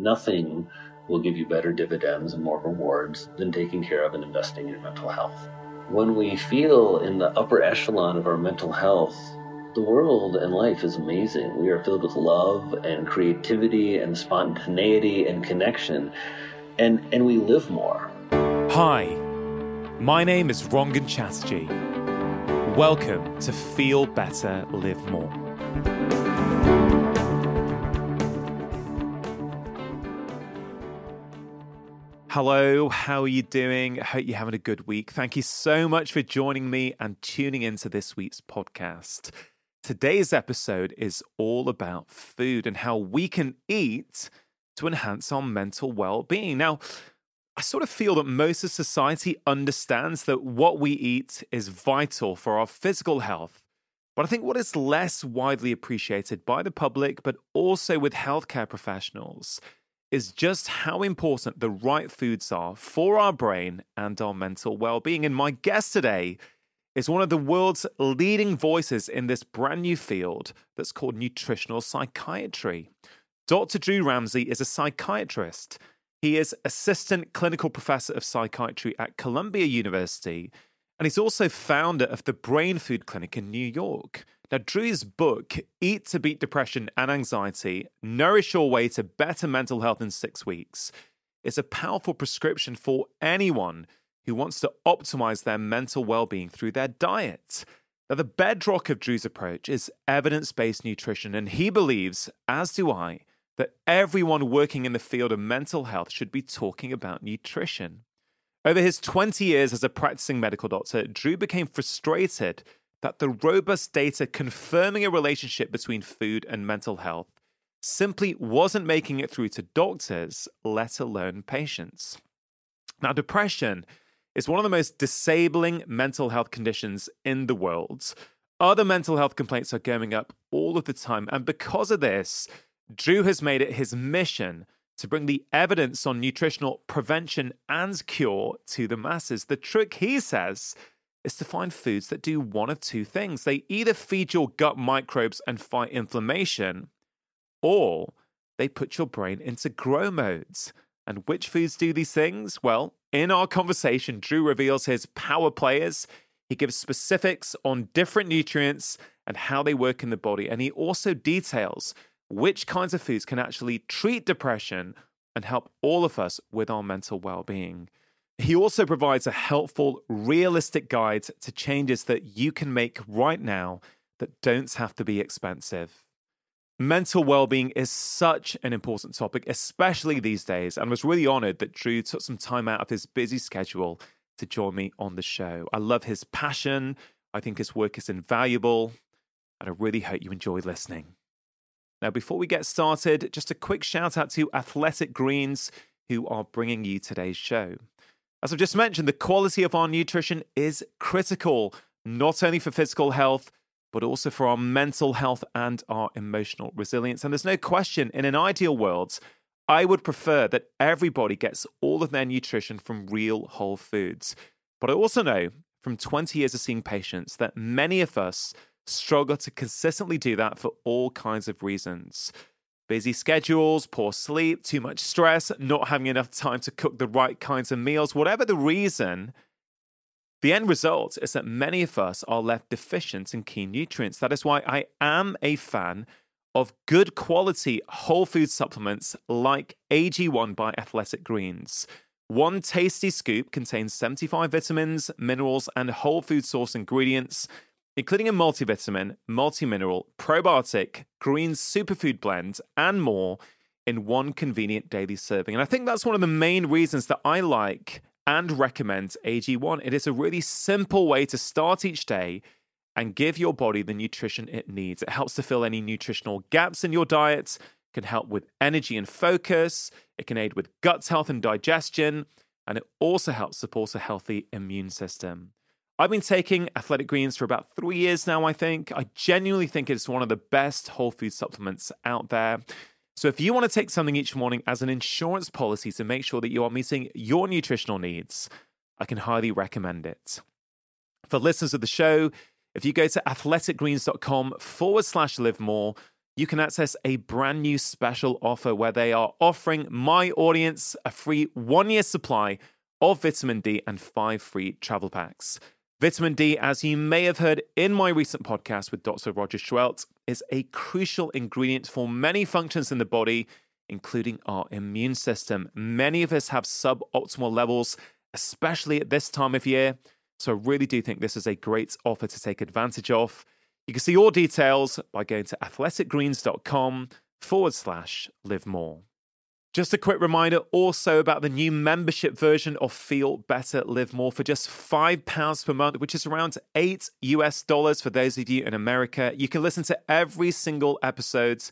Nothing will give you better dividends and more rewards than taking care of and investing in your mental health. When we feel in the upper echelon of our mental health, the world and life is amazing. We are filled with love and creativity and spontaneity and connection, and, and we live more. Hi, my name is Rangan Chatterjee. Welcome to Feel Better, Live More. Hello, how are you doing? I hope you're having a good week. Thank you so much for joining me and tuning into this week's podcast. Today's episode is all about food and how we can eat to enhance our mental well being. Now, I sort of feel that most of society understands that what we eat is vital for our physical health. But I think what is less widely appreciated by the public, but also with healthcare professionals, is just how important the right foods are for our brain and our mental well being. And my guest today is one of the world's leading voices in this brand new field that's called nutritional psychiatry. Dr. Drew Ramsey is a psychiatrist. He is assistant clinical professor of psychiatry at Columbia University, and he's also founder of the Brain Food Clinic in New York. Now, Drew's book, Eat to Beat Depression and Anxiety Nourish Your Way to Better Mental Health in Six Weeks, is a powerful prescription for anyone who wants to optimize their mental well being through their diet. Now, the bedrock of Drew's approach is evidence based nutrition, and he believes, as do I, that everyone working in the field of mental health should be talking about nutrition. Over his 20 years as a practicing medical doctor, Drew became frustrated that the robust data confirming a relationship between food and mental health simply wasn't making it through to doctors, let alone patients. Now, depression is one of the most disabling mental health conditions in the world. Other mental health complaints are going up all of the time. And because of this, Drew has made it his mission to bring the evidence on nutritional prevention and cure to the masses. The trick, he says, is to find foods that do one of two things. They either feed your gut microbes and fight inflammation, or they put your brain into grow modes. And which foods do these things? Well, in our conversation, Drew reveals his power players. He gives specifics on different nutrients and how they work in the body. And he also details which kinds of foods can actually treat depression and help all of us with our mental well being. He also provides a helpful, realistic guide to changes that you can make right now that don't have to be expensive. Mental well-being is such an important topic, especially these days, and was really honored that Drew took some time out of his busy schedule to join me on the show. I love his passion. I think his work is invaluable, and I really hope you enjoy listening. Now, before we get started, just a quick shout out to Athletic Greens, who are bringing you today's show. As I've just mentioned, the quality of our nutrition is critical, not only for physical health, but also for our mental health and our emotional resilience. And there's no question, in an ideal world, I would prefer that everybody gets all of their nutrition from real whole foods. But I also know from 20 years of seeing patients that many of us struggle to consistently do that for all kinds of reasons busy schedules, poor sleep, too much stress, not having enough time to cook the right kinds of meals, whatever the reason, the end result is that many of us are left deficient in key nutrients. That is why I am a fan of good quality whole food supplements like AG1 by Athletic Greens. One tasty scoop contains 75 vitamins, minerals, and whole food source ingredients including a multivitamin, multimineral, probiotic, green superfood blend, and more in one convenient daily serving. And I think that's one of the main reasons that I like and recommend AG1. It is a really simple way to start each day and give your body the nutrition it needs. It helps to fill any nutritional gaps in your diet, can help with energy and focus, it can aid with gut health and digestion, and it also helps support a healthy immune system. I've been taking Athletic Greens for about three years now, I think. I genuinely think it's one of the best whole food supplements out there. So, if you want to take something each morning as an insurance policy to make sure that you are meeting your nutritional needs, I can highly recommend it. For listeners of the show, if you go to athleticgreens.com forward slash live more, you can access a brand new special offer where they are offering my audience a free one year supply of vitamin D and five free travel packs. Vitamin D, as you may have heard in my recent podcast with Dr. Roger Seheult, is a crucial ingredient for many functions in the body, including our immune system. Many of us have suboptimal levels, especially at this time of year. So I really do think this is a great offer to take advantage of. You can see all details by going to athleticgreens.com forward slash live more. Just a quick reminder also about the new membership version of Feel Better Live More for just £5 per month, which is around 8 US dollars for those of you in America. You can listen to every single episode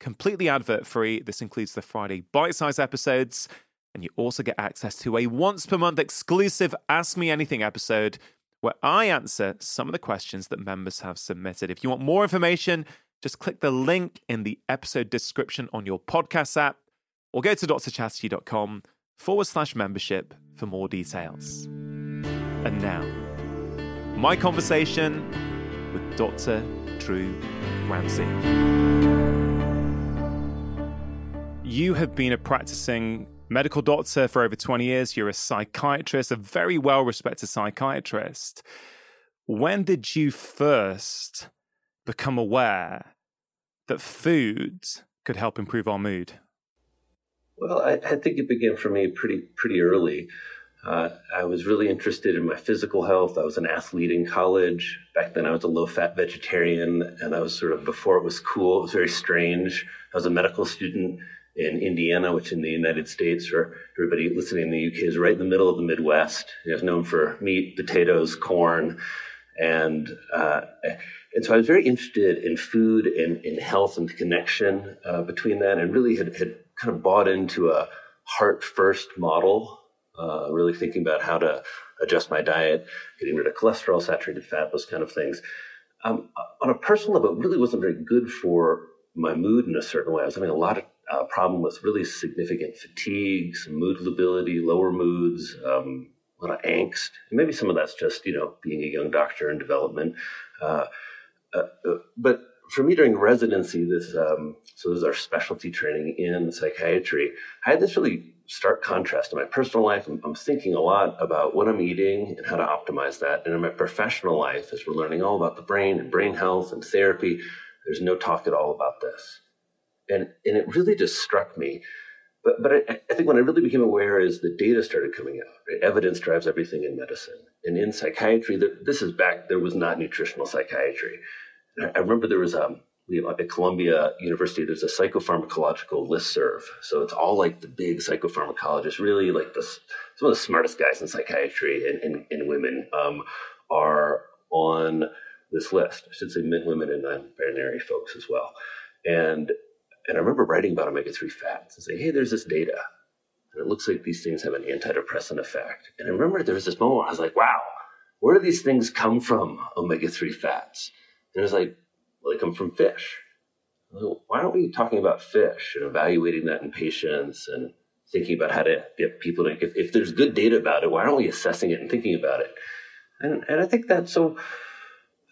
completely advert free. This includes the Friday bite size episodes. And you also get access to a once per month exclusive Ask Me Anything episode where I answer some of the questions that members have submitted. If you want more information, just click the link in the episode description on your podcast app or go to drchatterjee.com forward slash membership for more details. And now, my conversation with Dr. Drew Ramsey. You have been a practicing medical doctor for over 20 years. You're a psychiatrist, a very well respected psychiatrist. When did you first become aware that food could help improve our mood? Well, I, I think it began for me pretty pretty early. Uh, I was really interested in my physical health. I was an athlete in college. Back then, I was a low fat vegetarian, and I was sort of before it was cool. It was very strange. I was a medical student in Indiana, which in the United States, or everybody listening in the UK, is right in the middle of the Midwest. It was known for meat, potatoes, corn, and uh, and so I was very interested in food and in health and the connection uh, between that, and really had, had kind of bought into a heart first model. Uh, really thinking about how to adjust my diet, getting rid of cholesterol, saturated fat, those kind of things. Um, on a personal level, it really wasn't very good for my mood in a certain way. I was having a lot of uh, problem with really significant fatigue, some mood lability, lower moods, um, a lot of angst. And maybe some of that's just, you know, being a young doctor in development. Uh, uh, uh, but for me during residency, this um, so this is our specialty training in psychiatry. I had this really stark contrast in my personal life. I'm, I'm, thinking a lot about what I'm eating and how to optimize that. And in my professional life, as we're learning all about the brain and brain health and therapy, there's no talk at all about this and and it really just struck me. But but I, I think when I really became aware is the data started coming out. Right? Evidence drives everything in medicine, and in psychiatry, this is back. There was not nutritional psychiatry. I, remember there was um, you know, at Columbia University, there's a psychopharmacological listserv. So it's all like the big psychopharmacologists, really like the, some of the smartest guys in psychiatry and, and, and women um, are on this list. I should say men, women, and non-binary folks as well. And and I remember writing about omega 3 fats and saying, hey, there's this data. And it looks like these things have an antidepressant effect. And I remember there was this moment I was like, wow, where do these things come from, omega 3 fats? And it's like, well, they come from fish. Like, why aren't we talking about fish and evaluating that in patients and thinking about how to get people to, if, if there's good data about it, why aren't we assessing it and thinking about it? And, and I think that's so,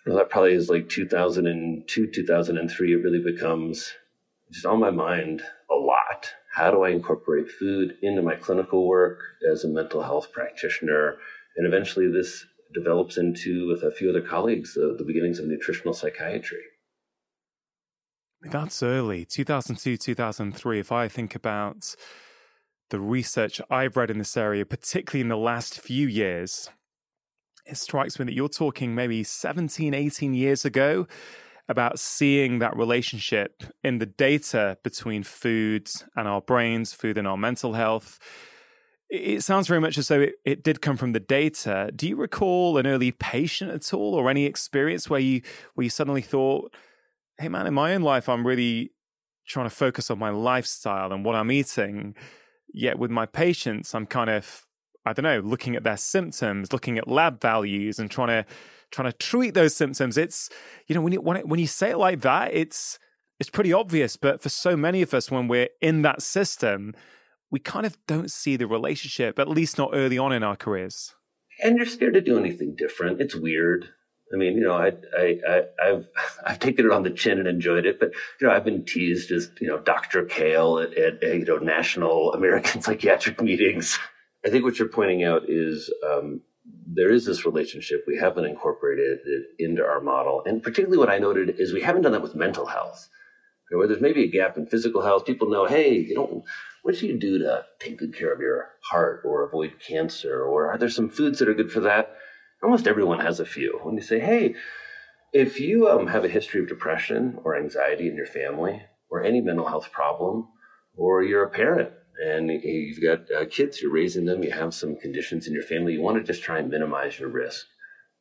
that probably is like 2002, 2003, it really becomes just on my mind a lot. How do I incorporate food into my clinical work as a mental health practitioner? And eventually, this develops into, with a few other colleagues, uh, the beginnings of nutritional psychiatry. That's early, 2002, 2003. If I think about the research I've read in this area, particularly in the last few years, it strikes me that you're talking maybe 17, 18 years ago about seeing that relationship in the data between food and our brains, food and our mental health. It sounds very much as though it, it did come from the data. Do you recall an early patient at all or any experience where you where you suddenly thought, hey man, in my own life I'm really trying to focus on my lifestyle and what I'm eating. Yet with my patients, I'm kind of, I don't know, looking at their symptoms, looking at lab values and trying to trying to treat those symptoms. It's you know when you when, it, when you say it like that, it's it's pretty obvious. But for so many of us, when we're in that system, we kind of don't see the relationship, at least not early on in our careers. And you're scared to do anything different. It's weird. I mean, you know, I, I, I, have I've taken it on the chin and enjoyed it, but you know, I've been teased as you know Dr. Kale at, at you know national American psychiatric meetings. I think what you're pointing out is um, there is this relationship. We haven't incorporated it into our model, and particularly what I noted is we haven't done that with mental health. Where there's maybe a gap in physical health, people know, hey, you know, what do you do to take good care of your heart or avoid cancer, or are there some foods that are good for that? almost everyone has a few. When you say, hey, if you um, have a history of depression or anxiety in your family, or any mental health problem, or you're a parent and you've got uh, kids, you're raising them, you have some conditions in your family, you want to just try and minimize your risk.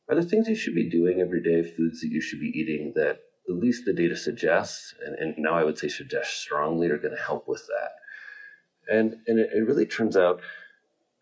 Are there things you should be doing every day, foods that you should be eating that at least the data suggests, and, and now I would say suggest strongly, are going to help with that? And, and it, it really turns out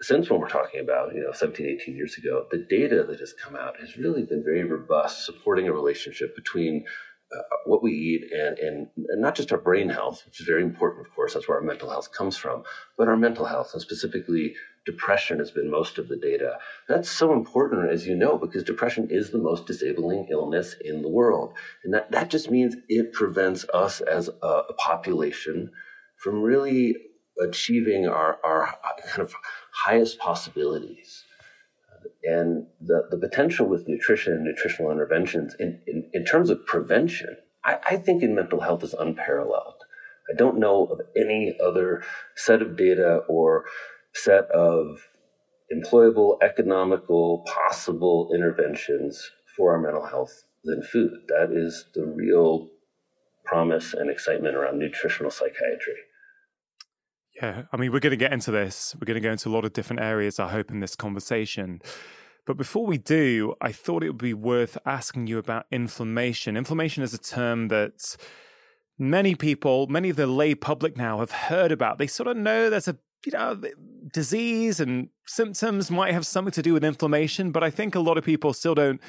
since when we're talking about, you know, 17, 18 years ago, the data that has come out has really been very robust, supporting a relationship between uh, what we eat and, and, and, not just our brain health, which is very important, of course, that's where our mental health comes from, but our mental health, and specifically depression has been most of the data. That's so important, as you know, because depression is the most disabling illness in the world. And that, that just means it prevents us as a, a population from really achieving our, our kind of highest possibilities. And the, the potential with nutrition and nutritional interventions in, in, in terms of prevention, I, I think in mental health is unparalleled. I don't know of any other set of data or set of employable, economical, possible interventions for our mental health than food. That is the real promise and excitement around nutritional psychiatry. Yeah, I mean, we're going to get into this. We're going to go into a lot of different areas, I hope, in this conversation. But before we do, I thought it would be worth asking you about inflammation. Inflammation is a term that many people, many of the lay public now have heard about. They sort of know there's a you know disease and symptoms might have something to do with inflammation, but I think a lot of people still don't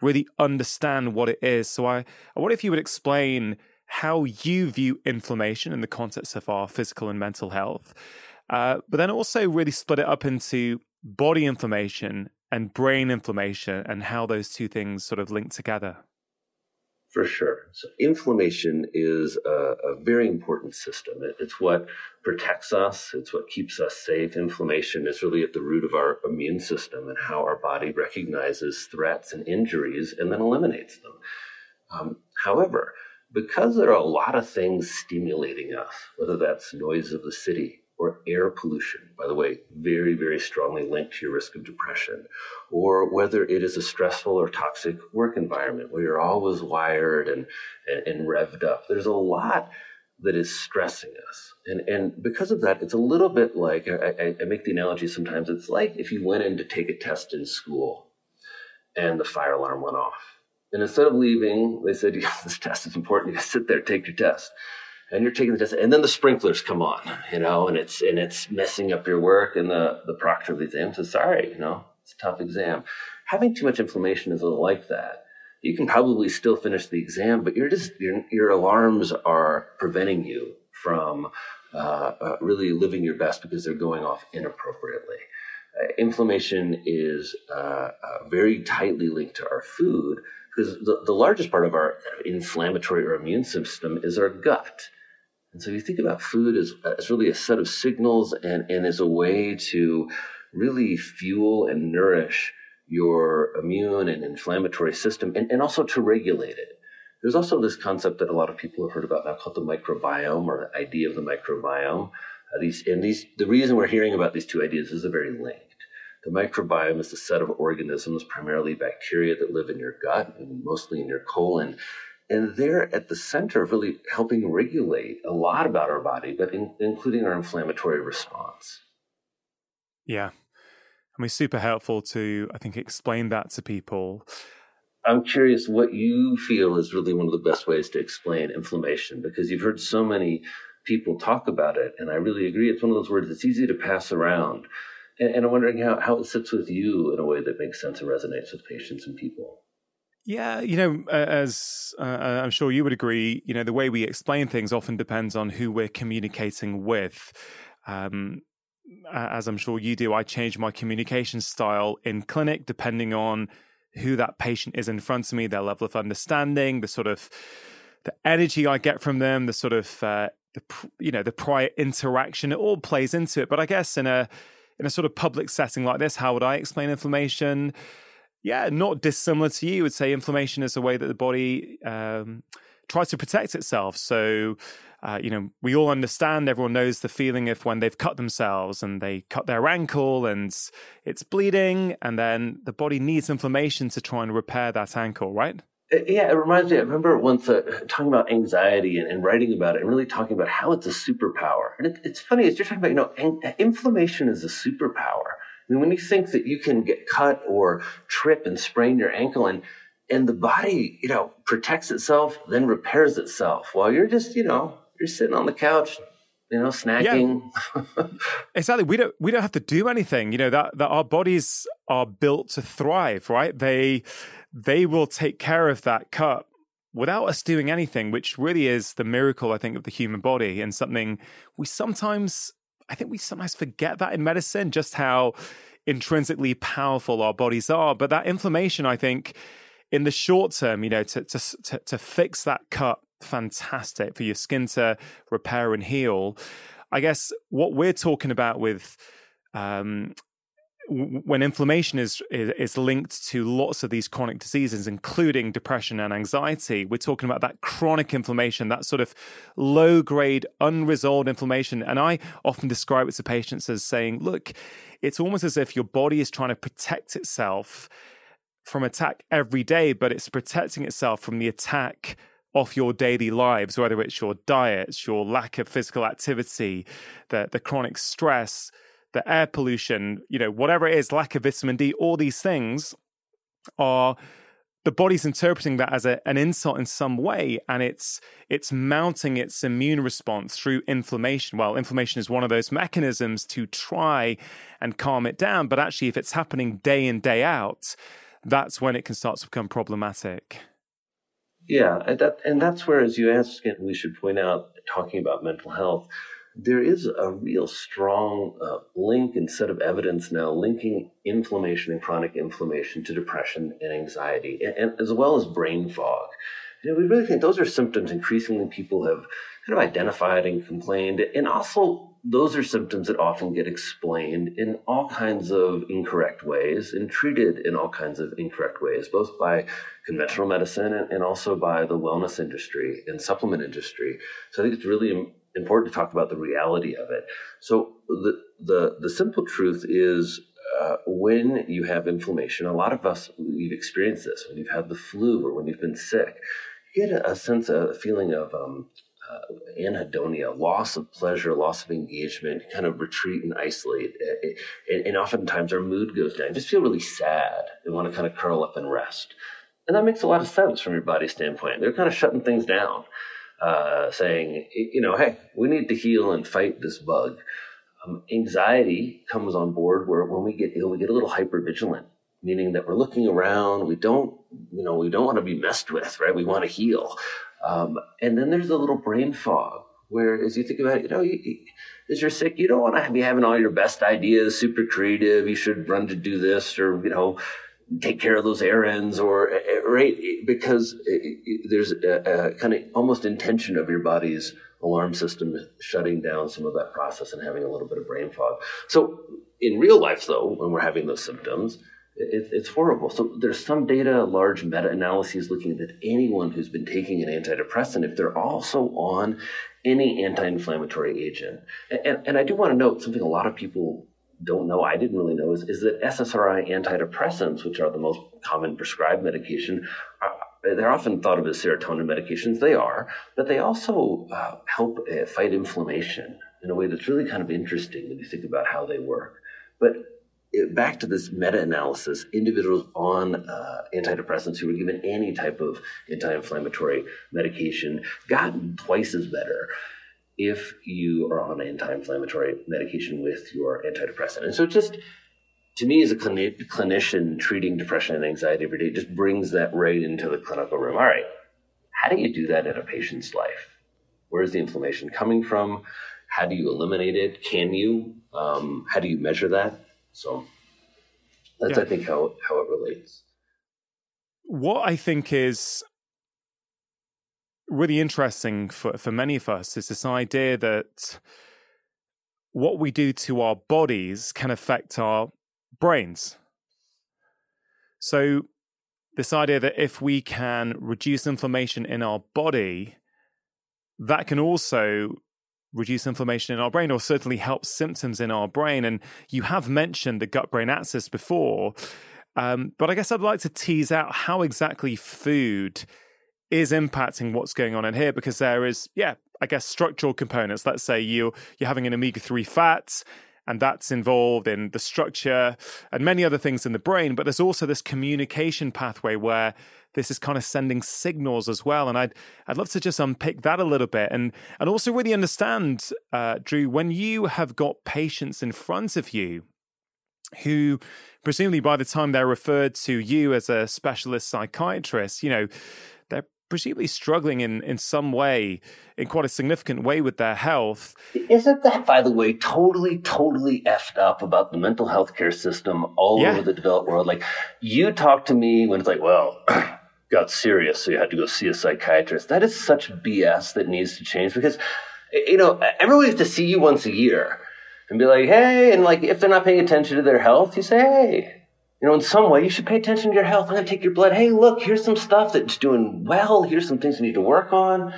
really understand what it is. So I, I wonder if you would explain how you view inflammation in the context of our physical and mental health, uh, but then also really split it up into body inflammation and brain inflammation and how those two things sort of link together. For sure. So, inflammation is a, a very important system. It, it's what protects us, it's what keeps us safe. Inflammation is really at the root of our immune system and how our body recognizes threats and injuries and then eliminates them. Um, however, because there are a lot of things stimulating us, whether that's noise of the city or air pollution, by the way, very, very strongly linked to your risk of depression, or whether it is a stressful or toxic work environment where you're always wired and, and, and revved up. There's a lot that is stressing us. And, and because of that, it's a little bit like I, I make the analogy sometimes it's like if you went in to take a test in school and the fire alarm went off and instead of leaving, they said, yeah, this test is important. You just sit there, take your test. And you're taking the test, and then the sprinklers come on, you know, and it's and it's messing up your work. And the, the proctor of the exam says, sorry, you know, it's a tough exam. Having too much inflammation is like that. You can probably still finish the exam, but you're just your, your alarms are preventing you from uh, uh, really living your best because they're going off inappropriately. Uh, inflammation is uh, uh, very tightly linked to our food because the, the largest part of our inflammatory or immune system is our gut. And so you think about food as, as really a set of signals and, and as a way to really fuel and nourish your immune and inflammatory system and, and also to regulate it. There's also this concept that a lot of people have heard about now called the microbiome or the idea of the microbiome. Uh, these, and these, the reason we're hearing about these two ideas is they're very linked. The microbiome is a set of organisms, primarily bacteria, that live in your gut and mostly in your colon. And they're at the center of really helping regulate a lot about our body, but in, including our inflammatory response. Yeah. I mean, super helpful to, I think, explain that to people. I'm curious what you feel is really one of the best ways to explain inflammation because you've heard so many people talk about it. And I really agree. It's one of those words that's easy to pass around. And, and I'm wondering how, how it sits with you in a way that makes sense and resonates with patients and people. Yeah, you know, as uh, I'm sure you would agree, you know, the way we explain things often depends on who we're communicating with. Um, as I'm sure you do, I change my communication style in clinic depending on who that patient is in front of me, their level of understanding, the sort of the energy I get from them, the sort of uh, the you know the prior interaction. It all plays into it. But I guess in a in a sort of public setting like this, how would I explain inflammation? Yeah, not dissimilar to you. Would say inflammation is a way that the body um, tries to protect itself. So uh, you know, we all understand, everyone knows the feeling of when they've cut themselves and they cut their ankle and it's bleeding, and then the body needs inflammation to try and repair that ankle, right? Uh, yeah, it reminds me. I remember once uh, talking about anxiety and, and, writing about it, and really talking about how it's a superpower. And it, it's funny as you're talking about, you know, an, inflammation is a superpower. I mean, when you think that you can get cut or trip and sprain your ankle, and and the body, you know, protects itself, then repairs itself, while you're just, you know, you're sitting on the couch you know snacking. Yeah. exactly. We don't we don't have to do anything. You know that that our bodies are built to thrive right? They they will take care of that cut without us doing anything which really is the miracle i think of the human body and something we sometimes i think we sometimes forget that in medicine just how intrinsically powerful our bodies are. But that inflammation i think in the short term you know to to to, to fix that cut fantastic for your skin to repair and heal. I guess what we're talking about with um, when inflammation is, is, linked to lots of these chronic diseases, including depression and anxiety, we're talking about that chronic inflammation, that sort of low grade, unresolved inflammation. And I often describe it to patients as saying, look, it's almost as if your body is trying to protect itself from attack every day, but it's protecting itself from the attack off your daily lives, whether it's your diet, your lack of physical activity, the, the chronic stress, the air pollution, you know, whatever it is, lack of vitamin D, all these things are the body's interpreting that as a, an insult in some way and it's it's mounting its immune response through inflammation. Well inflammation is one of those mechanisms to try and calm it down but actually if it's happening day in day out that's when it can start to become problematic yeah, and, that, and that's where, as you asked, we should point out, talking about mental health, there is a real strong uh, link and set of evidence now linking inflammation and chronic inflammation to depression and anxiety, and, and as well as brain fog. You know, we really think those are symptoms increasingly people have kind of identified and complained, and also those are symptoms that often get explained in all kinds of incorrect ways and treated in all kinds of incorrect ways, both by conventional medicine and, also by the wellness industry and supplement industry. So I think it's really important to talk about the reality of it. So the the the simple truth is. Uh, when you have inflammation, a lot of us, we've experienced this when you've had the flu or when you've been sick, you get a, a sense, a feeling of um, anhedonia, loss of pleasure, loss of engagement, kind of retreat and isolate. And, and oftentimes our mood goes down. just feel really sad and want to kind of curl up and rest. And that makes a lot of sense from your body standpoint. They're kind of shutting things down, uh, saying, you know, hey, we need to heal and fight this bug. Um, anxiety comes on board where when we get ill, we get a little hyper vigilant, meaning that we're looking around. We don't, you know, we don't want to be messed with, right? We want to heal. Um, and then there's a little brain fog where, as you think about it, you know, you, you, as you're sick, you don't want to be having all your best ideas, super creative. You should run to do this, or you know, take care of those errands, or eh, eh, right because there's a, a kind of almost intention of your body's alarm system shutting down some of that process and having a little bit of brain fog. So in real life, though, when we're having those symptoms, it, it's horrible. So there's some data, large meta-analyses looking at anyone who's been taking an antidepressant, if they're also on any anti-inflammatory agent. And, and I do want to note something a lot of people don't know, I didn't really know, is, is that SSRI antidepressants, which are the most common prescribed medication, are, they're often thought of as serotonin medications. They are, but they also uh, help uh, fight inflammation in a way that's really kind of interesting when you think about how they work. But back to this meta-analysis, individuals on uh, antidepressants who were given any type of anti-inflammatory medication got twice as better if you are on anti-inflammatory medication with your antidepressant. And so just to me as a clini- clinician treating depression and anxiety every day it just brings that right into the clinical room. All right, how do you do that in a patient's life? Where is the inflammation coming from? How do you eliminate it? Can you? Um, how do you measure that? So that's, yeah. I think, how, how it relates. what I think is really interesting for, for many of us is this idea that what we do to our bodies can affect our brains. So, this idea that if we can reduce inflammation in our body, that can also reduce inflammation in our brain or certainly help symptoms in our brain. And you have mentioned the gut brain axis before. Um, but I guess I'd like to tease out how exactly food is impacting what's going on in here because there is, yeah, I guess structural components. Let's say you you're having an omega three fat, and that's involved in the structure and many other things in the brain. But there's also this communication pathway where this is kind of sending signals as well. And I'd I'd love to just unpick that a little bit and and also really understand, uh, Drew, when you have got patients in front of you who presumably by the time they're referred to you as a specialist psychiatrist, you know, presumably struggling in, in some way, in quite a significant way with their health. Isn't that, by the way, totally, totally effed up about the mental health care system all yeah. over the developed world? Like, you talk to me when it's like, well, got serious, so you had to go see a psychiatrist. That is such BS that needs to change because, you know, everyone has to see you once a year and be like, hey, and like if they're not paying attention to their health, you say, hey, you know, in some way, you should pay attention to your health. I'm going to take your blood. Hey, look, here's some stuff that's doing well. Here's some things you need to work on.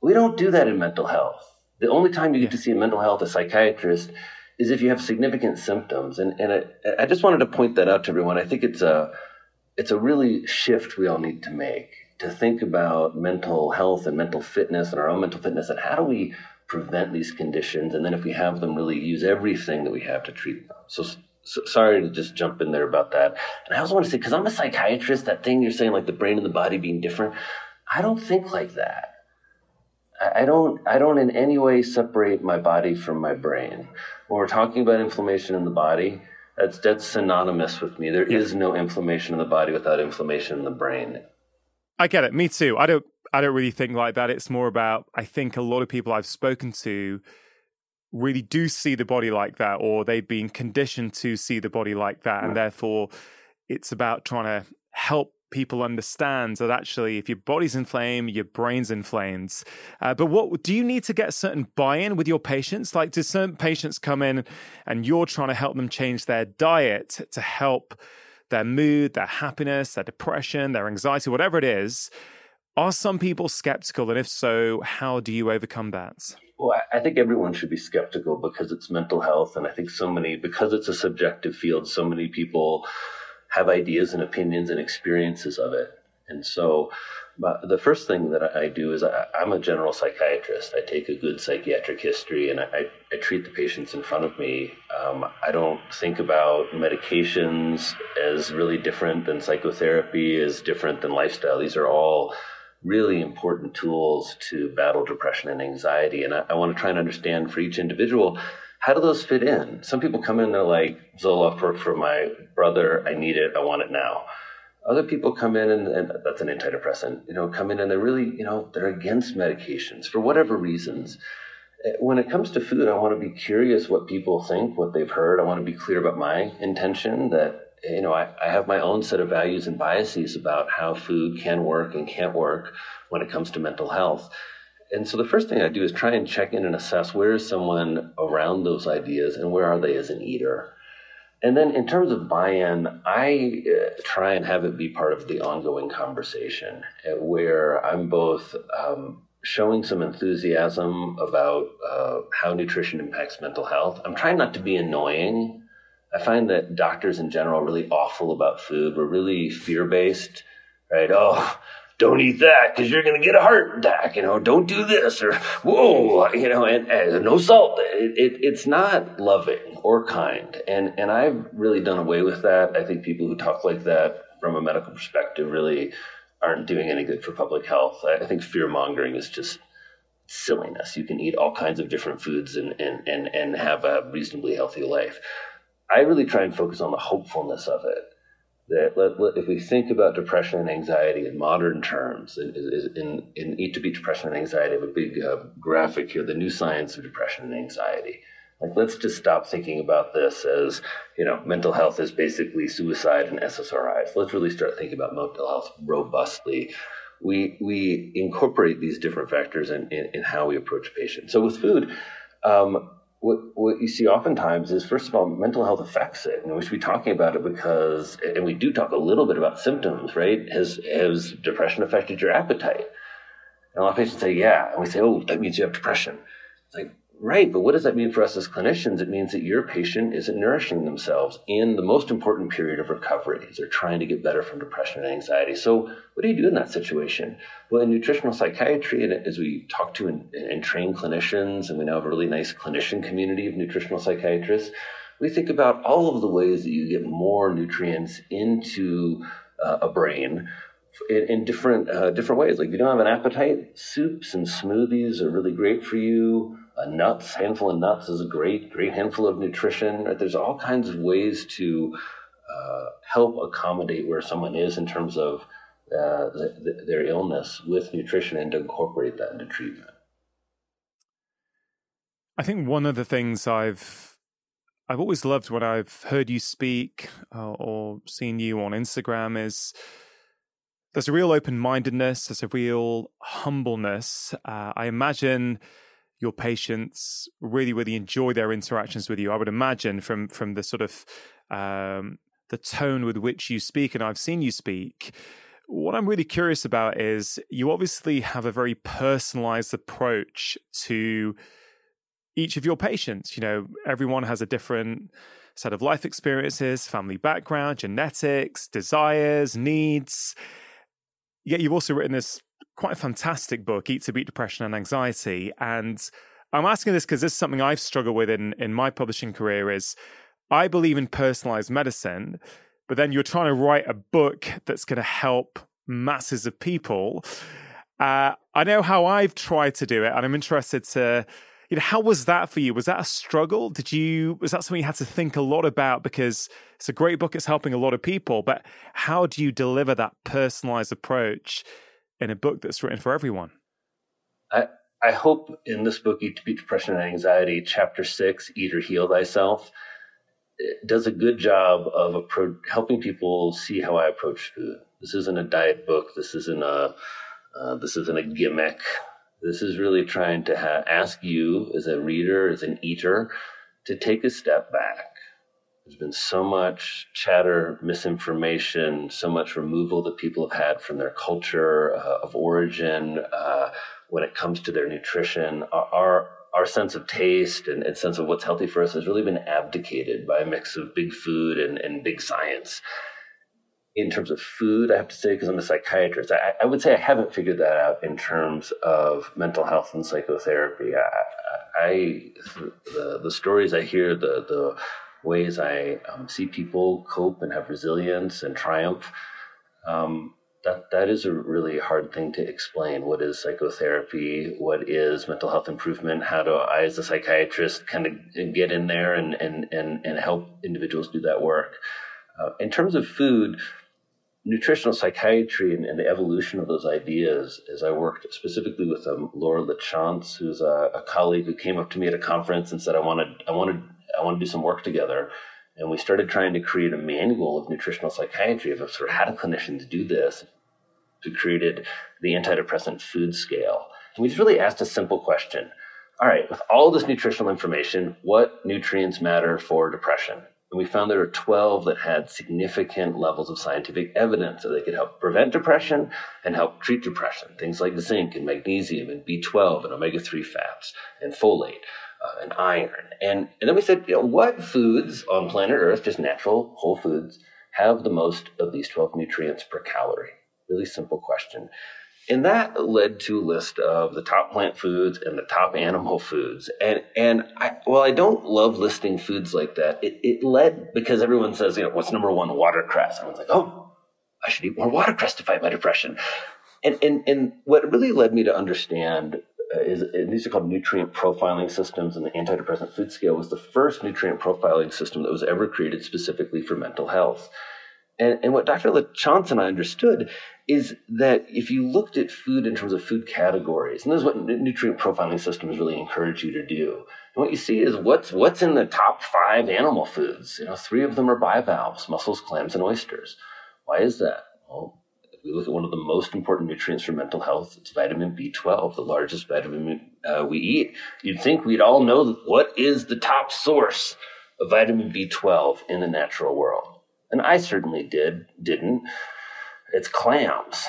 We don't do that in mental health. The only time you get to see a mental health, a psychiatrist, is if you have significant symptoms. And, and I, I just wanted to point that out to everyone. I think it's a, it's a really shift we all need to make to think about mental health and mental fitness and our own mental fitness and how do we prevent these conditions, and then if we have them, really use everything that we have to treat them. So, so sorry to just jump in there about that. And I also want to say, because I'm a psychiatrist, that thing you're saying, like the brain and the body being different, I don't think like that. I don't, I don't in any way separate my body from my brain. When we're talking about inflammation in the body, that's, that's synonymous with me. There is no inflammation in the body without inflammation in the brain. I get it. Me too. I don't I don't really think like that. It's more about I think a lot of people I've spoken to really do see the body like that, or they've been conditioned to see the body like that, and therefore it's about trying to help people understand that actually if your body's inflamed your brain's inflamed uh, but what do you need to get certain buy-in with your patients? Like do certain patients come in and you're trying to help them change their diet to help their mood their happiness their depression their anxiety whatever it is are some people skeptical? And if so, how do you overcome that? Well, I think everyone should be skeptical because it's mental health. And I think so many, because it's a subjective field, so many people have ideas and opinions and experiences of it. And so, the first thing that I do is I, am a general psychiatrist. I take a good psychiatric history and I, I treat the patients in front of me. Um, I don't think about medications as really different than psychotherapy, as different than lifestyle. These are all really important tools to battle depression and anxiety. And I, I want to try and understand for each individual how do those fit in? Some people come in, they're like, Zoloft worked for my brother. I need it. I want it now. Other people come in and, and, that's an antidepressant, you know, come in and they're really, you know, they're against medications for whatever reasons. Eh, when it comes to food, I want to be curious what people think, what they've heard. I want to be clear about my intention that you know, I, I have my own set of values and biases about how food can work and can't work when it comes to mental health. And so the first thing I do is try and check in and assess where is someone around those ideas and where are they as an eater. And then in terms of buy-in, I uh, try and have it be part of the ongoing conversation uh, where I'm both um, showing some enthusiasm about uh, how nutrition impacts mental health. I'm trying not to be annoying I find that doctors in general are really awful about food. We're really fear based, right? Oh, don't eat that because you're going to get a heart attack. You know, don't do this or whoa, you know, and, and no salt. It, it, it's not loving or kind. And, and I've really done away with that. I think people who talk like that from a medical perspective really aren't doing any good for public health. I, I think fear mongering is just silliness. You can eat all kinds of different foods and, and, and, and have a reasonably healthy life. I really try and focus on the hopefulness of it. That let, let, if we think about depression and anxiety in modern terms, in, in, in Eat to Beat Depression and Anxiety, I have a big uh, graphic here, the new science of depression and anxiety. Like, let's just stop thinking about this as, you know, mental health is basically suicide and SSRIs. Let's really start thinking about mental health robustly. We, we incorporate these different factors in, in, in how we approach patients. So with food, um, what, what you see oftentimes is, first of all, mental health affects it. And we should be talking about it because, and we do talk a little bit about symptoms, right? Has, has depression affected your appetite? And a lot of patients say, yeah. And we say, oh, that means you have depression. It's like, Right, but what does that mean for us as clinicians? It means that your patient isn't nourishing themselves in the most important period of recovery as they're trying to get better from depression and anxiety. So, what do you do in that situation? Well, in nutritional psychiatry, and as we talk to and, and train clinicians, and we now have a really nice clinician community of nutritional psychiatrists, we think about all of the ways that you get more nutrients into uh, a brain in, in different uh, different ways. Like if you don't have an appetite, soups and smoothies are really great for you a nuts, handful of nuts is a great, great handful of nutrition. Right? There's all kinds of ways to uh, help accommodate where someone is in terms of uh, the, the, their illness with nutrition and to incorporate that into treatment. I think one of the things I've I've always loved when I've heard you speak uh, or seen you on Instagram is there's a real open mindedness, there's a real humbleness. Uh, I imagine your patients really really enjoy their interactions with you. I would imagine from from the sort of um, the tone with which you speak and i've seen you speak what i'm really curious about is you obviously have a very personalized approach to each of your patients. You know everyone has a different set of life experiences family background genetics desires needs. Yet you've also written this quite a fantastic book, Eat to Beat Depression and Anxiety. And I'm asking this because this is something I've struggled with in, in my publishing career is I believe in personalized medicine, but then you're trying to write a book that's going to help masses of people. Uh, I know how I've tried to do it, and I'm interested to, you know, how was that for you? Was that a struggle? Did you, was that something you had to think a lot about? Because it's a great book, it's helping a lot of people, but how do you deliver that personalized approach in a book that's written for everyone. I, I hope in this book, Eat to Beat Depression and Anxiety, chapter six, Eat or Heal Thyself, does a good job of appro- helping people see how I approach food. This isn't a diet book. This isn't a uh, this isn't a gimmick. This is really trying to ha- ask you, as a reader, as an eater, to take a step back there's been so much chatter, misinformation, so much removal that people have had from their culture uh, of origin uh, when it comes to their nutrition. Our, our sense of taste and, and, sense of what's healthy for us has really been abdicated by a mix of big food and, and big science. In terms of food, I have to say, because I'm a psychiatrist, I, I, would say I haven't figured that out in terms of mental health and psychotherapy. I, I the, the stories I hear, the, the ways I um, see people cope and have resilience and triumph. Um, that that is a really hard thing to explain. What is psychotherapy? What is mental health improvement? How do I, as a psychiatrist, kind of get in there and and and, and help individuals do that work? Uh, in terms of food, nutritional psychiatry and, and, the evolution of those ideas, as I worked specifically with um, Laura LaChance, who's a, a colleague who came up to me at a conference and said, "I wanted I wanted I want to do some work together. And we started trying to create a manual of nutritional psychiatry of sort of how do clinicians do this. We created the antidepressant food scale. And we just really asked a simple question. All right, with all this nutritional information, what nutrients matter for depression? And we found there are 12 that had significant levels of scientific evidence that they could help prevent depression and help treat depression. Things like zinc and magnesium and B12 and omega 3 fats and folate uh, and iron. And, and then we said, you know, what foods on planet Earth, just natural whole foods, have the most of these 12 nutrients per calorie? Really simple question. And that led to a list of the top plant foods and the top animal foods. And and I well, I don't love listing foods like that. It, it led because everyone says, you know, what's number one? Watercress. Was like, oh, I should eat more watercress to fight my depression. And and and what really led me to understand Uh, is these are called nutrient profiling systems, and the antidepressant food scale was the first nutrient profiling system that was ever created specifically for mental health. And, and what Dr. LaChance and I understood is that if you looked at food in terms of food categories, and this is what nutrient profiling systems really encourage you to do, And what you see is what's what's in the top five animal foods. You know, three of them are bivalves: mussels, clams, and oysters. Why is that? Well, we look at one of the most important nutrients for mental health, it's vitamin B12, the largest vitamin uh, we eat. You'd think we'd all know what is the top source of vitamin B12 in the natural world, and I certainly did. Didn't. It's clams.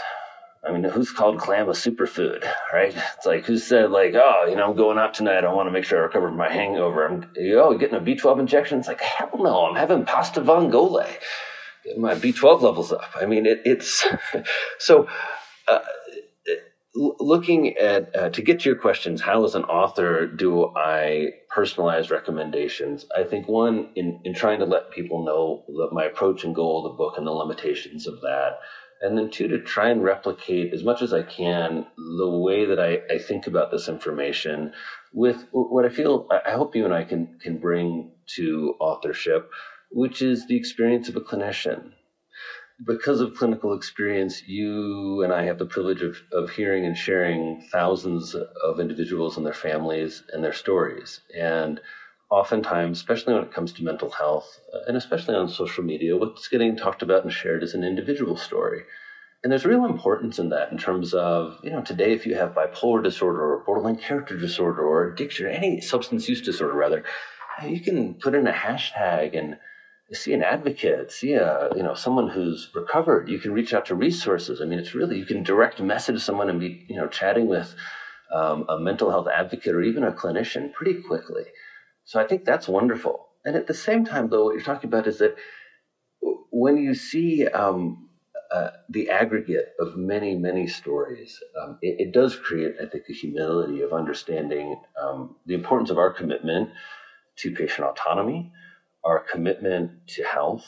I mean, who's called clam a superfood, right? It's like who said like, oh, you know, I'm going out tonight. I want to make sure I recover from my hangover. I'm, oh, getting a B12 injection. It's like hell no. I'm having pasta vongole, my B12 levels up. I mean, it, it's so. Uh, looking at uh, to get to your questions how as an author do i personalize recommendations i think one in, in trying to let people know that my approach and goal of the book and the limitations of that and then two to try and replicate as much as i can the way that i, I think about this information with what i feel i hope you and i can can bring to authorship which is the experience of a clinician because of clinical experience, you and I have the privilege of, of hearing and sharing thousands of individuals and their families and their stories. And oftentimes, especially when it comes to mental health, uh, and especially on social media, what's getting talked about and shared is an individual story. And there's real importance in that in terms of, you know, today, if you have bipolar disorder or borderline character disorder or addiction, any substance use disorder, rather, you can put in a hashtag and see an advocate, see a you know someone who's recovered. You can reach out to resources. I mean, it's really you can direct message someone and be you know chatting with um, a mental health advocate or even a clinician pretty quickly. So I think that's wonderful. And at the same time, though, what you're talking about is that when you see um, uh, the aggregate of many, many stories, um, it, it, does create, I think, a humility of understanding um, the importance of our commitment to patient autonomy, our commitment to health,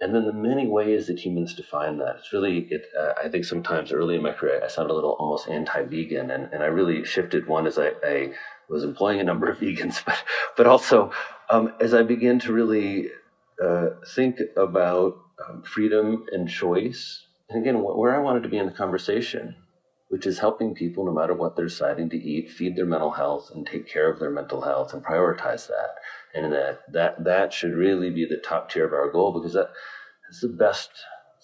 and then the many ways that humans define that. It's really, it, uh, I think sometimes early in my career, I sounded a little almost anti-vegan, and, and I really shifted one as I, I was employing a number of vegans, but but also um, as I began to really uh, think about um, freedom and choice, and again, where I wanted to be in the conversation, which is helping people, no matter what they're deciding to eat, feed their mental health and take care of their mental health and prioritize that and that that that should really be the top tier of our goal because that is the best.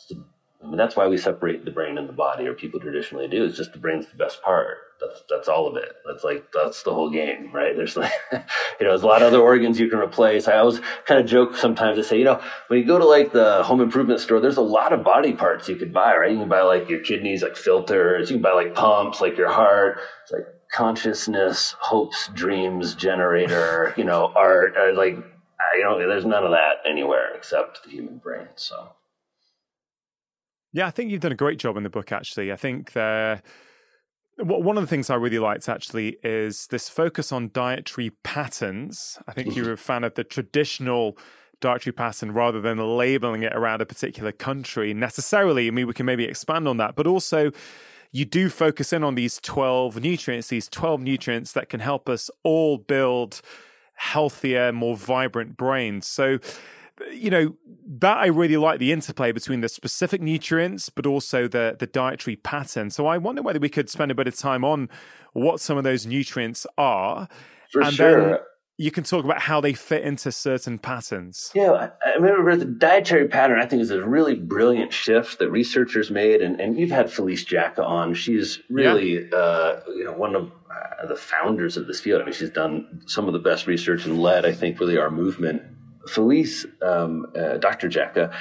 The, I mean, that's why we separate the brain and the body, or people traditionally do. It's just the brain's the best part. That's that's all of it. That's like that's the whole game, right? There's like, you know, there's a lot of other organs you can replace. I always kind of joke sometimes. I say, you know, when you go to like the home improvement store, there's a lot of body parts you could buy, right? You can buy like your kidneys, like filters. You can buy like pumps, like your heart. It's like consciousness, hopes, dreams, generator, you know, art, uh, like, you know, there's none of that anywhere except the human brain. So, yeah, I think you've done a great job in the book, actually. I think there. One of the things I really liked actually is this focus on dietary patterns. I think you're a mm-hmm. fan of the traditional dietary pattern rather than labeling it around a particular country necessarily. I mean, we can maybe expand on that, but also you do focus in on these 12 nutrients, these 12 nutrients that can help us all build healthier, more vibrant brains. So, you know that I really like the interplay between the specific nutrients, but also the the dietary pattern. So I wonder whether we could spend a bit of time on what some of those nutrients are, For and sure. then you can talk about how they fit into certain patterns. Yeah, I remember the dietary pattern. I think is a really brilliant shift that researchers made, and, and you've had Felice Jacka on. She's really yeah. uh, you know one of uh, the founders of this field. I mean, she's done some of the best research and led, I think, really our movement. Felice, um, uh, Dr. Jacka,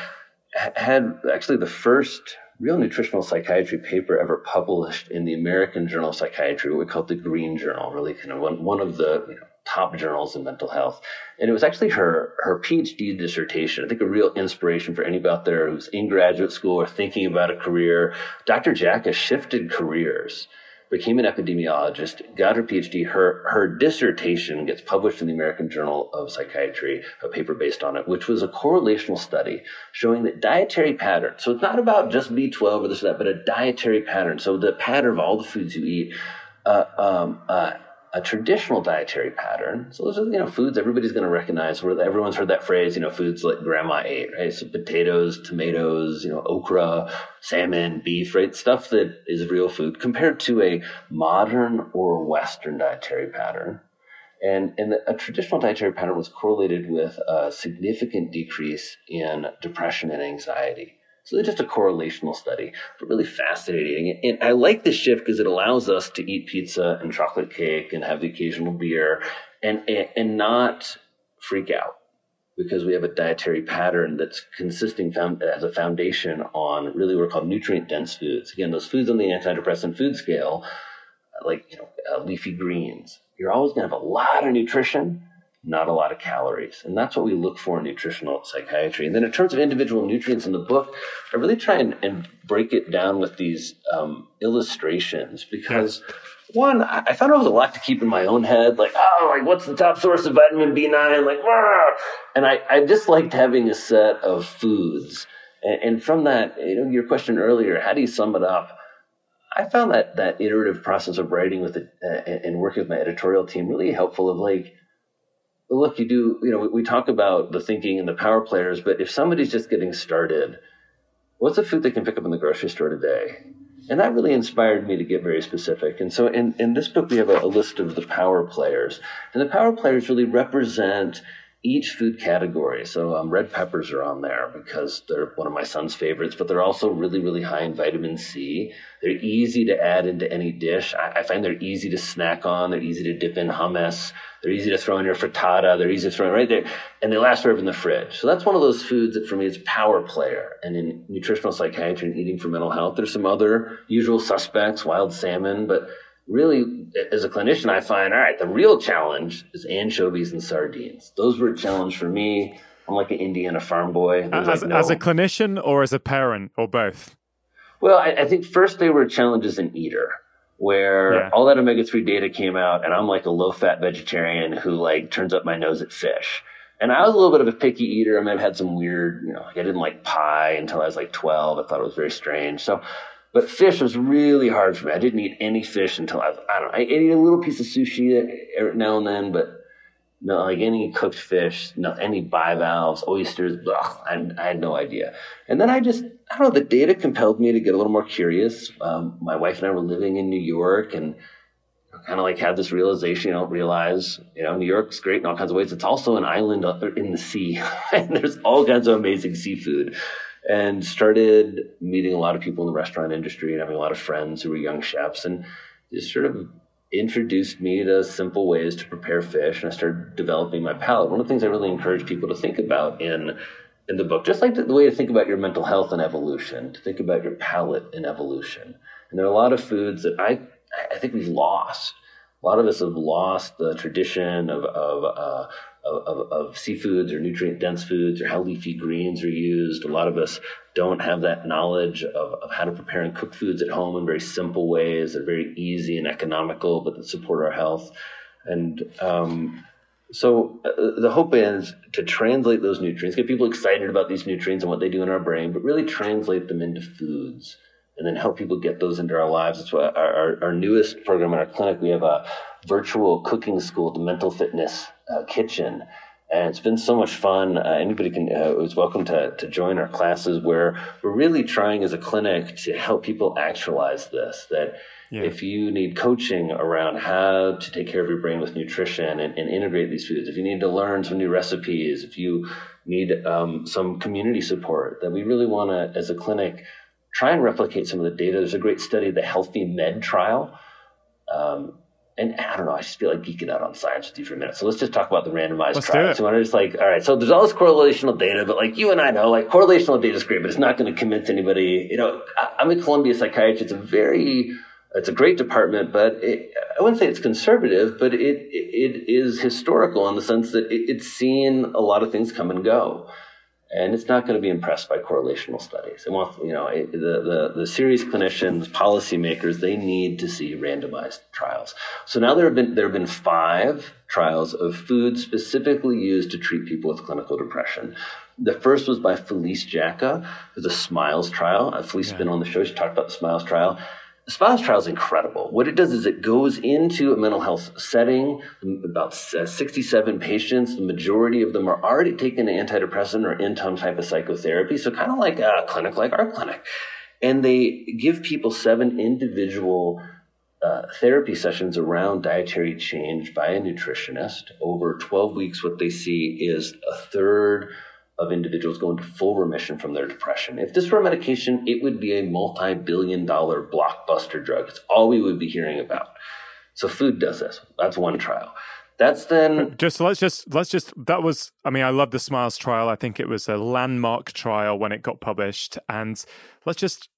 had actually the first real nutritional psychiatry paper ever published in the American Journal of Psychiatry, what we call the Green Journal, really kind of one, one of the you know, top journals in mental health. And it was actually her her PhD dissertation. I think a real inspiration for anybody out there who's in graduate school or thinking about a career. Dr. Jacka shifted careers, became an epidemiologist, got her PhD. Her her dissertation gets published in the American Journal of Psychiatry, a paper based on it, which was a correlational study showing that dietary patterns. So it's not about just B12 or this or that, but a dietary pattern. So the pattern of all the foods you eat. Uh, um, uh, a traditional dietary pattern. So those are you know foods everybody's going to recognize. Where everyone's heard that phrase, you know, foods like grandma ate, right? So potatoes, tomatoes, you know, okra, salmon, beef, right? Stuff that is real food compared to a modern or Western dietary pattern. And, and a traditional dietary pattern was correlated with a significant decrease in depression and anxiety. So it's just a correlational study, but really fascinating. And I like this shift because it allows us to eat pizza and chocolate cake and have the occasional beer and, and not freak out because we have a dietary pattern that's consisting found, as a foundation on really what are called nutrient dense foods. Again, those foods on the antidepressant food scale, like you know, uh, leafy greens, you're always going to have a lot of nutrition, not a lot of calories. And that's what we look for in nutritional psychiatry. And then in terms of individual nutrients in the book, I really try and, and break it down with these um, illustrations because. Yeah one, I found it was a lot to keep in my own head. Like, oh, like what's the top source of vitamin B9? Like, Rah! and I, I just liked having a set of foods. And, and, from that, you know, your question earlier, how do you sum it up? I found that that iterative process of writing with it uh, and working with my editorial team really helpful. Of like, look, you do, you know, we, we talk about the thinking and the power players, but if somebody's just getting started, what's a food they can pick up in the grocery store today? And that really inspired me to get very specific. And so in, in this book, we have a, a list of the power players. And the power players really represent each food category. So um, red peppers are on there because they're one of my son's favorites, but they're also really, really high in vitamin C. They're easy to add into any dish. I, I find they're easy to snack on. They're easy to dip in hummus. They're easy to throw in your frittata. They're easy to throw in right there, and they last forever in the fridge. So that's one of those foods that for me is power player. And in nutritional psychiatry and eating for mental health, there's some other usual suspects, wild salmon, but really, as a clinician, I find, all right, the real challenge is anchovies and sardines. Those were a challenge for me. I'm like an Indiana farm boy. As, like, no. as, a clinician or as a parent or both? Well, I, I think first they were challenges an eater where yeah. all that omega 3 data came out and I'm like a low fat vegetarian who like turns up my nose at fish. And I was a little bit of a picky eater. I mean, I've had some weird, you know, like I didn't like pie until I was like 12. I thought it was very strange. So but fish was really hard for me. I didn't eat any fish until I I don't know, I ate a little piece of sushi every now and then, but no, like any cooked fish, no, any bivalves, oysters, blah, I, I, had no idea. And then I just, I don't know, the data compelled me to get a little more curious. Um, my wife and I were living in New York and kind of like had this realization, you know, realize, you know, New York's great in all kinds of ways. It's also an island in the sea and there's all kinds of amazing seafood and started meeting a lot of people in the restaurant industry and having a lot of friends who were young chefs and just sort of introduced me to simple ways to prepare fish and I started developing my palate. One of the things I really encourage people to think about in in the book, just like the, way to think about your mental health and evolution, to think about your palate and evolution. And there are a lot of foods that I I think we've lost. A lot of us have lost the tradition of, of uh, of, of, seafoods or nutrient dense foods or how leafy greens are used. A lot of us don't have that knowledge of, of how to prepare and cook foods at home in very simple ways that are very easy and economical, but that support our health. And um, so uh, the hope is to translate those nutrients, get people excited about these nutrients and what they do in our brain, but really translate them into foods and then help people get those into our lives. That's why our, our, our newest program in our clinic, we have a virtual cooking school, the Mental Fitness uh, Kitchen. And it's been so much fun. Uh, anybody can uh, is welcome to, to join our classes where we're really trying as a clinic to help people actualize this. That yeah. if you need coaching around how to take care of your brain with nutrition and, and integrate these foods, if you need to learn some new recipes, if you need um, some community support, that we really want to, as a clinic, try and replicate some of the data. There's a great study, the HELFIMED trial. Um, and I don't know, I just feel like geeking out on science with you for a minute. So let's just talk about the randomized let's trial. So I'm just like, all right, so there's all this correlational data, but like you and I know, like correlational data is great, but it's not going to convince anybody. You know, I'm in Columbia Psychiatry. It's a very, it's a great department, but it, I wouldn't say it's conservative, but it, it, it is historical in the sense that it, it's seen a lot of things come and go and it's not going to be impressed by correlational studies. It wants, you know, it, the, the, the serious clinicians, policymakers, they need to see randomized trials. So now there have been there have been five trials of food specifically used to treat people with clinical depression. The first was by Felice Jacka, the SMILES trial. Uh, Felice yeah. has been on the show. She talked about the SMILES trial. SMILES trial is incredible. What it does is it goes into a mental health setting, about uh, 67 patients. The majority of them are already taking an antidepressant or in-tone type of psychotherapy. So kind of like a clinic like our clinic. And they give people seven individual uh, therapy sessions around dietary change by a nutritionist. Over 12 weeks, what they see is a third of individuals go into full remission from their depression. If this were a medication, it would be a multi billion dollar blockbuster drug. It's all we would be hearing about. So food does this. That's one trial. That's then just let's just let's just that was I mean I love the Smiles trial. I think it was a landmark trial when it got published and let's just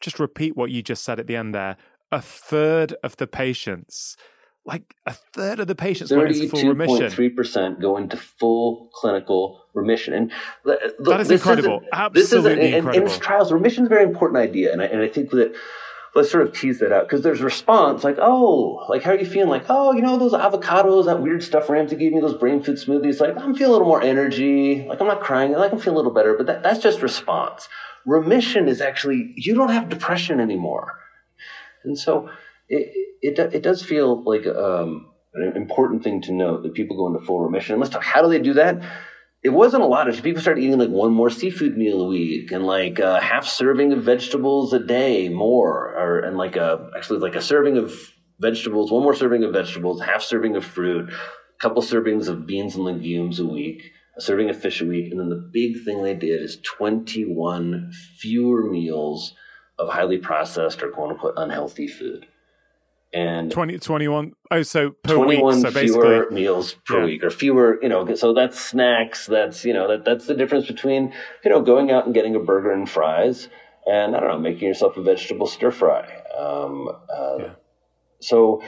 just repeat what you just said at the end there. A third of the patients like a third of the patients went into full remission. Three percent go into full clinical remission, and the, that is incredible. Is Absolutely this is a, incredible. In, in trials, remission is a very important idea, and I, and I think that let's sort of tease that out because there's response like, oh, like how are you feeling? Like, oh, you know those avocados, that weird stuff Ramsey gave me, those brain food smoothies. Like, I'm feeling a little more energy. Like I'm not crying. Like I'm feeling a little better. But that, that's just response. Remission is actually you don't have depression anymore, and so it it, it does feel like um, an important thing to note that people go into full remission. And let's talk. How do they do that? It wasn't a lot of people started eating like one more seafood meal a week and like a half serving of vegetables a day more, or and like a actually like a serving of vegetables, one more serving of vegetables, half serving of fruit, a couple servings of beans and legumes a week, a serving of fish a week, and then the big thing they did is 21 fewer meals of highly processed or quote unquote unhealthy food and 20, 21 oh so per 21 week so fewer meals per yeah. week or fewer you know so that's snacks that's you know that that's the difference between you know going out and getting a burger and fries and i don't know making yourself a vegetable stir fry. Um, uh, yeah. so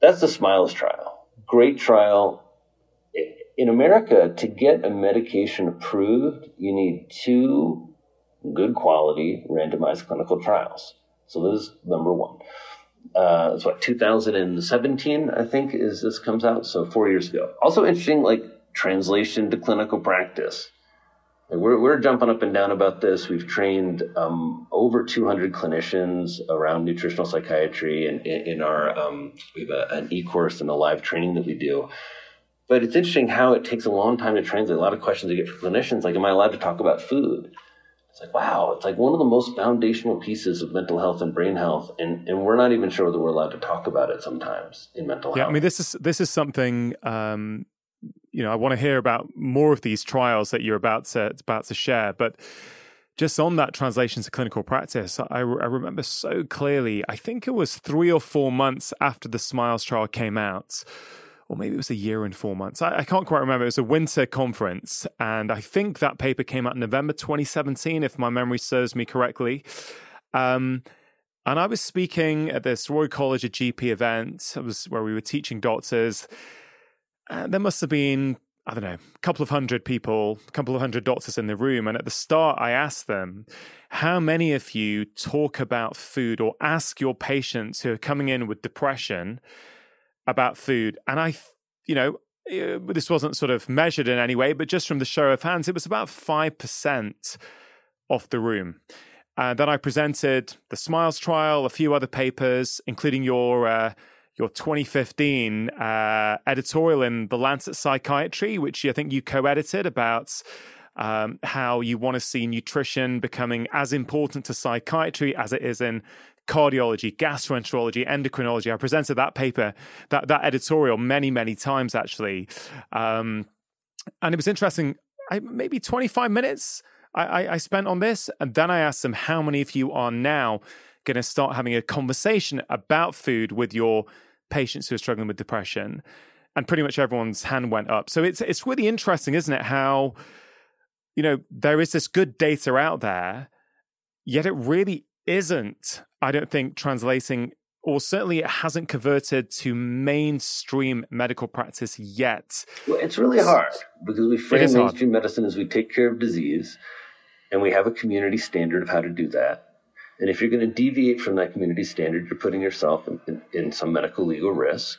that's the smiles trial. Great trial. In america to get a medication approved you need two good quality randomized clinical trials. So this is number one uh, it's what 2017, I think, is this comes out. So four years ago. Also interesting, like translation to clinical practice. Like we're we're jumping up and down about this. We've trained um, over 200 clinicians around nutritional psychiatry, and in, in our um, we have a, an e-course and a live training that we do. But it's interesting how it takes a long time to translate. A lot of questions I get from clinicians, like, "Am I allowed to talk about food?" It's like wow it's like one of the most foundational pieces of mental health and brain health and and we're not even sure that we're allowed to talk about it sometimes in mental yeah, health Yeah, i mean this is this is something um you know i want to hear about more of these trials that you're about to about to share but just on that translation to clinical practice I, I remember so clearly i think it was three or four months after the smiles trial came out or maybe it was a year and four months. I, I, can't quite remember. It was a winter conference, and I think that paper came out in November 2017, if my memory serves me correctly. Um, and I was speaking at this Royal College of GP event. It was where we were teaching doctors. And there must have been, I don't know, a couple of hundred people, a couple of hundred doctors in the room. And at the start, I asked them, how many of you talk about food or ask your patients who are coming in with depression about food. And I, you know, eh, this wasn't sort of measured in any way, but just from the show of hands, it was about 5% of the room. And then I presented the Smiles trial, a few other papers, including your uh, your 2015 uh, editorial in the Lancet Psychiatry, which I think you co-edited about um, how you want to see nutrition becoming as important to psychiatry as it is in cardiology, gastroenterology, endocrinology. I presented that paper, that that editorial many many times actually, um, and it was interesting. I, maybe twenty five minutes I, I, I spent on this, and then I asked them how many of you are now going to start having a conversation about food with your patients who are struggling with depression, and pretty much everyone's hand went up. So it's it's really interesting, isn't it? How you know there is this good data out there, yet it really isn't, I don't think, translating, or certainly it hasn't converted to mainstream medical practice yet. Well, it's really hard because we frame mainstream hard. medicine as we take care of disease, and we have a community standard of how to do that. And if you're going to deviate from that community standard, you're putting yourself in, in, in some medical legal risk.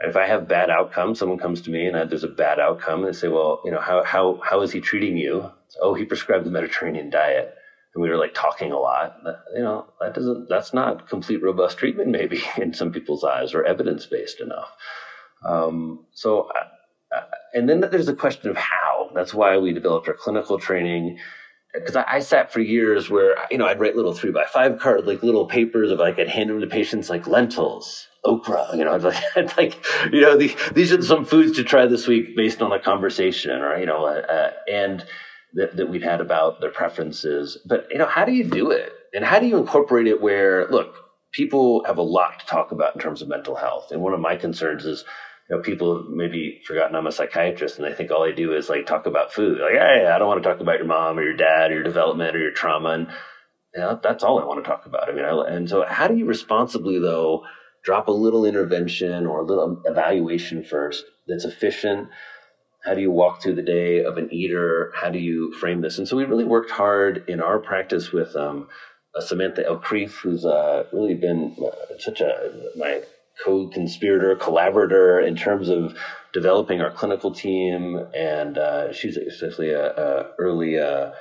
If I have bad outcomes, someone comes to me and I, there's a bad outcome, and they say, "Well, you know, how how how is he treating you?" oh, he prescribed the Mediterranean diet we were like talking a lot. You know, that doesn't that's not complete robust treatment maybe in some people's eyes or evidence based enough. Um, so, and then there's the question of how. That's why we developed our clinical training because I, I, sat for years where you know I'd write little three by five card like little papers of like I'd hand them to patients like lentils, okra. You know, I'd like, like you know the, these are some foods to try this week based on a conversation, or you know, uh, uh, and that, that we've had about their preferences. But you know, how do you do it, and how do you incorporate it where look, people have a lot to talk about in terms of mental health, and one of my concerns is you know, people maybe forgotten I'm a psychiatrist and they think all I do is like talk about food. Like, hey, I don't want to talk about your mom or your dad or your development or your trauma. And you know, that's all I want to talk about. I mean, I, and so how do you responsibly though drop a little intervention or a little evaluation first that's efficient? How do you walk through the day of an eater? How do you frame this? And so we really worked hard in our practice with um, Samantha Elkrief, who's uh, really been uh, such a my co-conspirator, collaborator in terms of developing our clinical team, and uh, she's especially a, a early uh,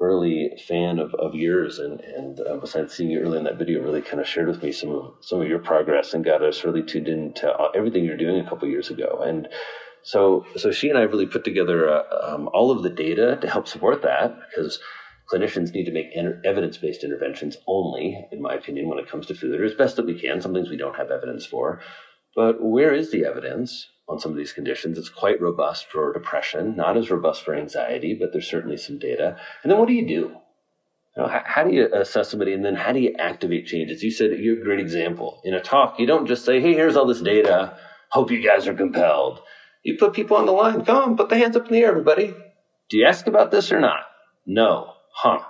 early fan of, of yours, and and uh, besides seeing you early in that video, really kind of shared with me some of some of your progress and got us really tuned into everything you're doing a couple years ago, and. So, so she and I really put together uh, um, all of the data to help support that because clinicians need to make evidence based interventions only, in my opinion, when it comes to food, or as best that we can. Some things we don't have evidence for. But where is the evidence on some of these conditions? It's quite robust for depression, not as robust for anxiety, but there's certainly some data. And then what do you do? You know, how, how, do you assess somebody and then how do you activate changes? You said you're a great example. In a talk, you don't just say, hey, here's all this data. Hope you guys are compelled. You put people on the line. Come on, put the hands up in the air, everybody. Do you ask about this or not? No huh,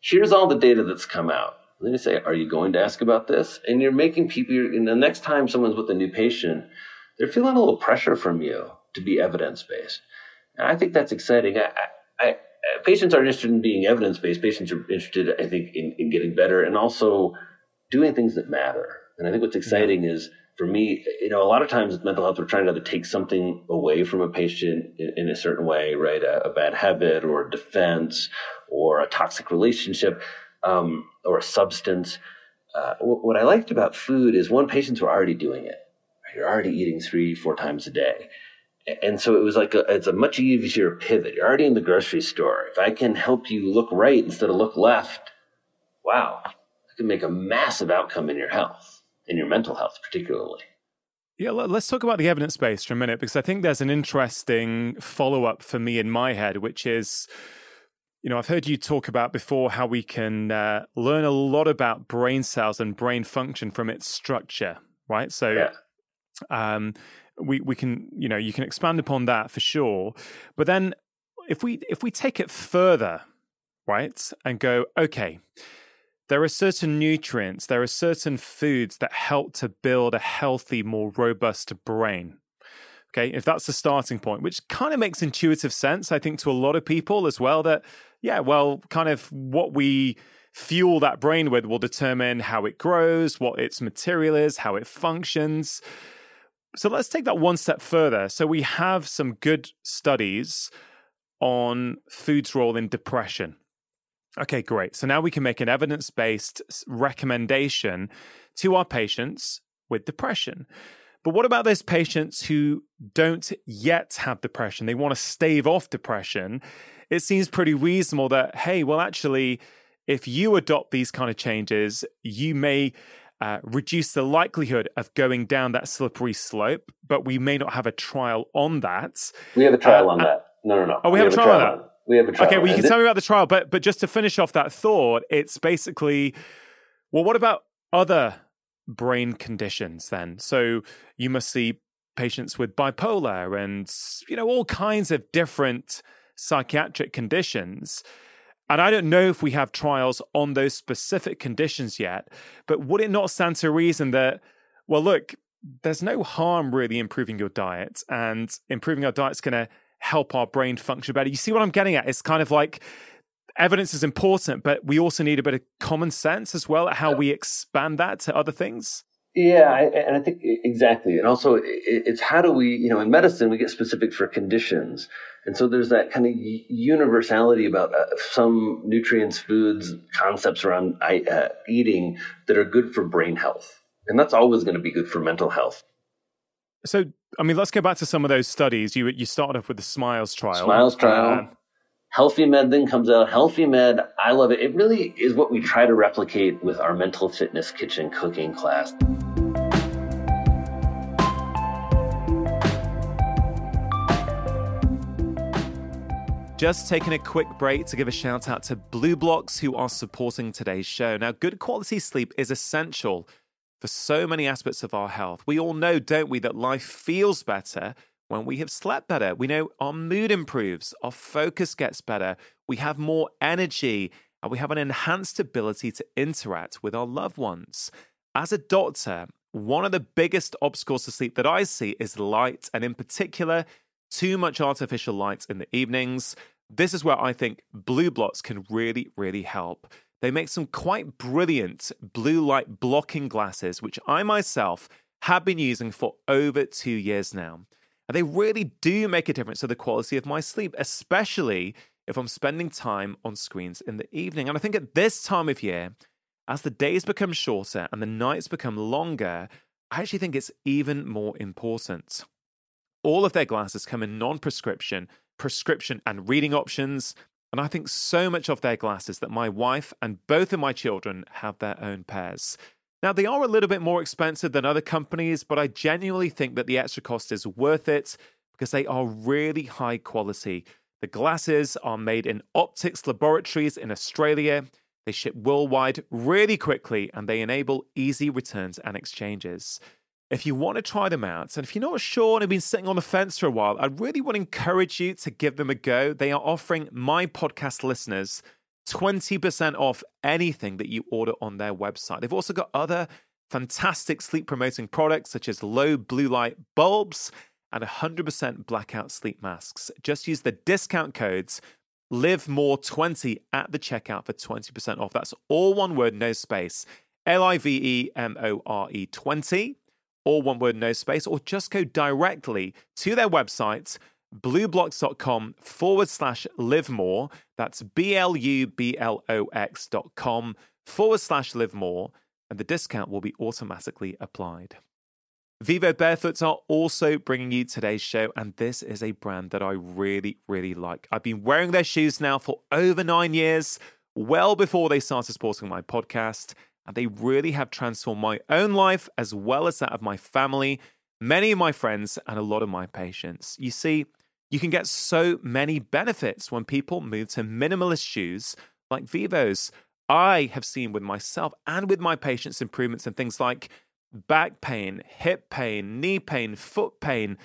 here's all the data that's come out. then you say, are you going to ask about this? And you're making people, you and the next time someone's with a new patient, they're feeling a little pressure from you to be evidence based. And I think that's exciting. I, I, I, patients aren't interested in being evidence based. Patients are interested, I think, in, in getting better and also doing things that matter. And I think what's exciting yeah. is for me, you know, a lot of times with mental health, we're trying to take something away from a patient in, in a certain way, right? A, a, bad habit or a defense or a toxic relationship um, or a substance. Uh, what, what I liked about food is one, patients were already doing it. You're already eating three, four times a day. And so it was like a, it's a much easier pivot. You're already in the grocery store. If I can help you look right instead of look left, wow, I can make a massive outcome in your health in your mental health, particularly. Yeah, let's talk about the evidence base for a minute because I think there's an interesting follow up for me in my head, which is, you know, I've heard you talk about before how we can uh, learn a lot about brain cells and brain function from its structure, right? So, yeah. um, we we can, you know, you can expand upon that for sure, but then if we if we take it further, right, and go, okay there are certain nutrients, there are certain foods that help to build a healthy, more robust brain. Okay, if that's the starting point, which kind of makes intuitive sense, I think, to a lot of people as well, that, yeah, well, kind of what we fuel that brain with will determine how it grows, what its material is, how it functions. So let's take that one step further. So we have some good studies on food's role in depression. Okay, great. So now we can make an evidence based recommendation to our patients with depression. But what about those patients who don't yet have depression? They want to stave off depression. It seems pretty reasonable that, hey, well, actually, if you adopt these kind of changes, you may uh, reduce the likelihood of going down that slippery slope, but we may not have a trial on that. We have a trial uh, on that. No, no, no. Oh, we, we have, have, a trial, trial on that. We have a trial. Okay, well, you can tell me about the trial, but but just to finish off that thought, it's basically, well, what about other brain conditions then? So you must see patients with bipolar and you know all kinds of different psychiatric conditions. And I don't know if we have trials on those specific conditions yet, but would it not stand to reason that, well, look, there's no harm really improving your diet, and improving our diet's going to help our brain function better. You see what I'm getting at? It's kind of like evidence is important, but we also need a bit of common sense as well at how we expand that to other things. Yeah, and I think exactly. And also, it's how do we, you know, in medicine, we get specific for conditions. And so there's that kind of universality about uh, some nutrients, foods, concepts around uh, eating that are good for brain health. And that's always going to be good for mental health. So, I mean, let's go back to some of those studies. You you started off with the Smiles trial. Smiles trial. Uh, HELFIMED then comes out. HELFIMED, I love it. It really is what we try to replicate with our mental fitness kitchen cooking class. Just taking a quick break to give a shout out to BluBlox, who are supporting today's show. Now, good quality sleep is essential for so many aspects of our health. We all know, don't we, that life feels better when we have slept better. We know our mood improves, our focus gets better, we have more energy, and we have an enhanced ability to interact with our loved ones. As a doctor, one of the biggest obstacles to sleep that I see is light, and in particular, too much artificial light in the evenings. This is where I think BluBlox can really, really help. They make some quite brilliant blue light blocking glasses, which I myself have been using for over two years now. And they really do make a difference to the quality of my sleep, especially if I'm spending time on screens in the evening. And I think at this time of year, as the days become shorter and the nights become longer, I actually think it's even more important. All of their glasses come in non prescription, prescription, and reading options. And I think so much of their glasses that my wife and both of my children have their own pairs. Now, they are a little bit more expensive than other companies, but I genuinely think that the extra cost is worth it because they are really high quality. The glasses are made in Optics Laboratories in Australia. They ship worldwide really quickly and they enable easy returns and exchanges. If you want to try them out, and if you're not sure and have been sitting on the fence for a while, I really want to encourage you to give them a go. They are offering my podcast listeners 20% off anything that you order on their website. They've also got other fantastic sleep promoting products such as low blue light bulbs and 100% blackout sleep masks. Just use the discount codes LIVEMORE20 at the checkout for 20% off. That's all one word, no space. L I V E M O R E 20 all one word, no space, or just go directly to their website, blublox.com forward slash live more. That's B L U B L O X dot com forward slash live more, and the discount will be automatically applied. Vivo Barefoots are also bringing you today's show, and this is a brand that I really, really like. I've been wearing their shoes now for over nine years, well before they started supporting my podcast and they really have transformed my own life as well as that of my family, many of my friends, and a lot of my patients. You see, you can get so many benefits when people move to minimalist shoes like Vivos. I have seen with myself and with my patients improvements in things like back pain, hip pain, knee pain, foot pain.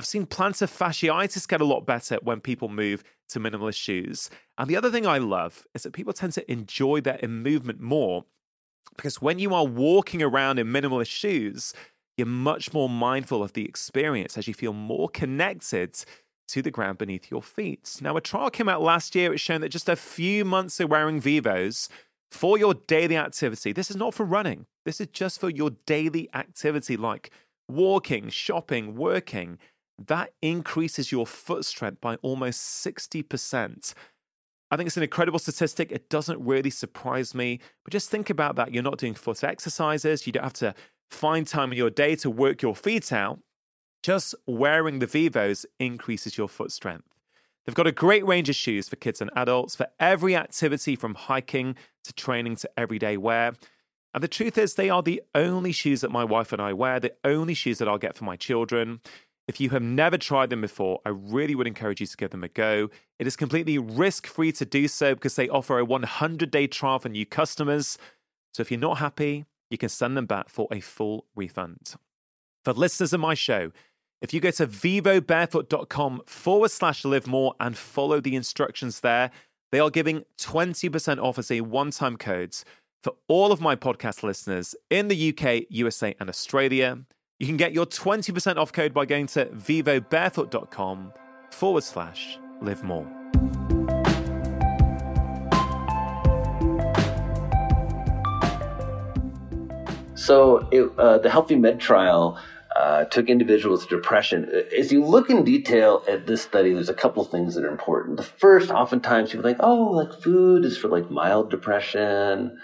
I've seen plantar fasciitis get a lot better when people move to minimalist shoes. And the other thing I love is that people tend to enjoy their movement more because when you are walking around in minimalist shoes, you're much more mindful of the experience as you feel more connected to the ground beneath your feet. Now, a trial came out last year. It's shown that just a few months of wearing Vivos for your daily activity, this is not for running, this is just for your daily activity like walking, shopping, working. That increases your foot strength by almost 60%. I think it's an incredible statistic. It doesn't really surprise me. But just think about that. You're not doing foot exercises. You don't have to find time in your day to work your feet out. Just wearing the Vivos increases your foot strength. They've got a great range of shoes for kids and adults for every activity from hiking to training to everyday wear. And the truth is, they are the only shoes that my wife and I wear, the only shoes that I'll get for my children. If you have never tried them before, I really would encourage you to give them a go. It is completely risk free to do so because they offer a 100 day trial for new customers. So if you're not happy, you can send them back for a full refund. For listeners of my show, if you go to vivobarefoot.com forward slash live more and follow the instructions there, they are giving 20% off as a one time code for all of my podcast listeners in the UK, USA, and Australia. You can get your 20% off code by going to vivobarefoot.com forward slash live more. So, it, uh, the HELFIMED trial uh, took individuals with depression. As you look in detail at this study, there's a couple things that are important. The first, oftentimes people think, oh, like food is for like mild depression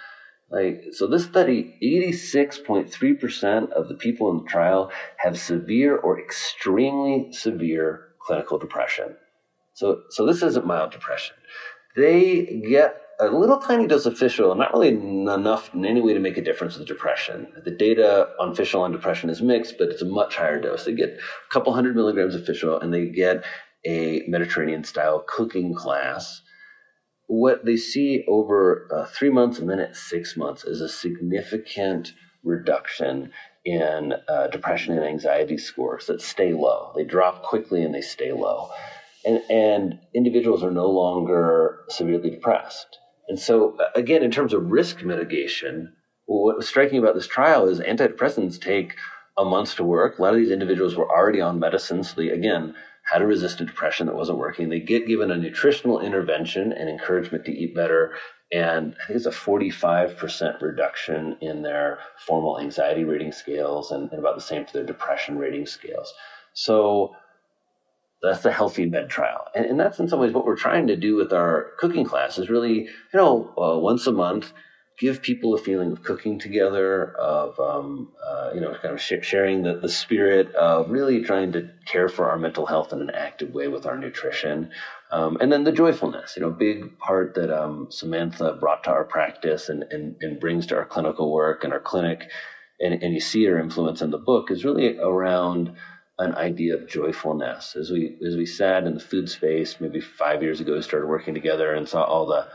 like, so this study, 86.3% of the people in the trial have severe or extremely severe clinical depression. So, so this isn't mild depression. They get a little tiny dose of fish oil, not really enough in any way to make a difference with depression. The data on fish oil and depression is mixed, but it's a much higher dose. They get a couple hundred milligrams of fish oil and they get a Mediterranean style cooking class. What they see over uh, three months and then at six months is a significant reduction in uh, depression and anxiety scores that stay low. They drop quickly and they stay low. And, and individuals are no longer severely depressed. And so, uh, again, in terms of risk mitigation, what was striking about this trial is antidepressants take a month to work. A lot of these individuals were already on medicine, so they, again, had a resistant depression that wasn't working. They get given a nutritional intervention and encouragement to eat better. And I think it's a 45% reduction in their formal anxiety rating scales and, and about the same for their depression rating scales. So, that's the HELFIMED trial. And, and, that's in some ways what we're trying to do with our cooking class is really, you know, uh, once a month, give people a feeling of cooking together, of, um, uh, you know, kind of sh- sharing the, the spirit of really trying to care for our mental health in an active way with our nutrition. Um, and then the joyfulness, you know, big part that um, Samantha brought to our practice and, and, and brings to our clinical work and our clinic. And, and you see her influence in the book is really around an idea of joyfulness. As we as we sat in the food space maybe five years ago, we started working together and saw all the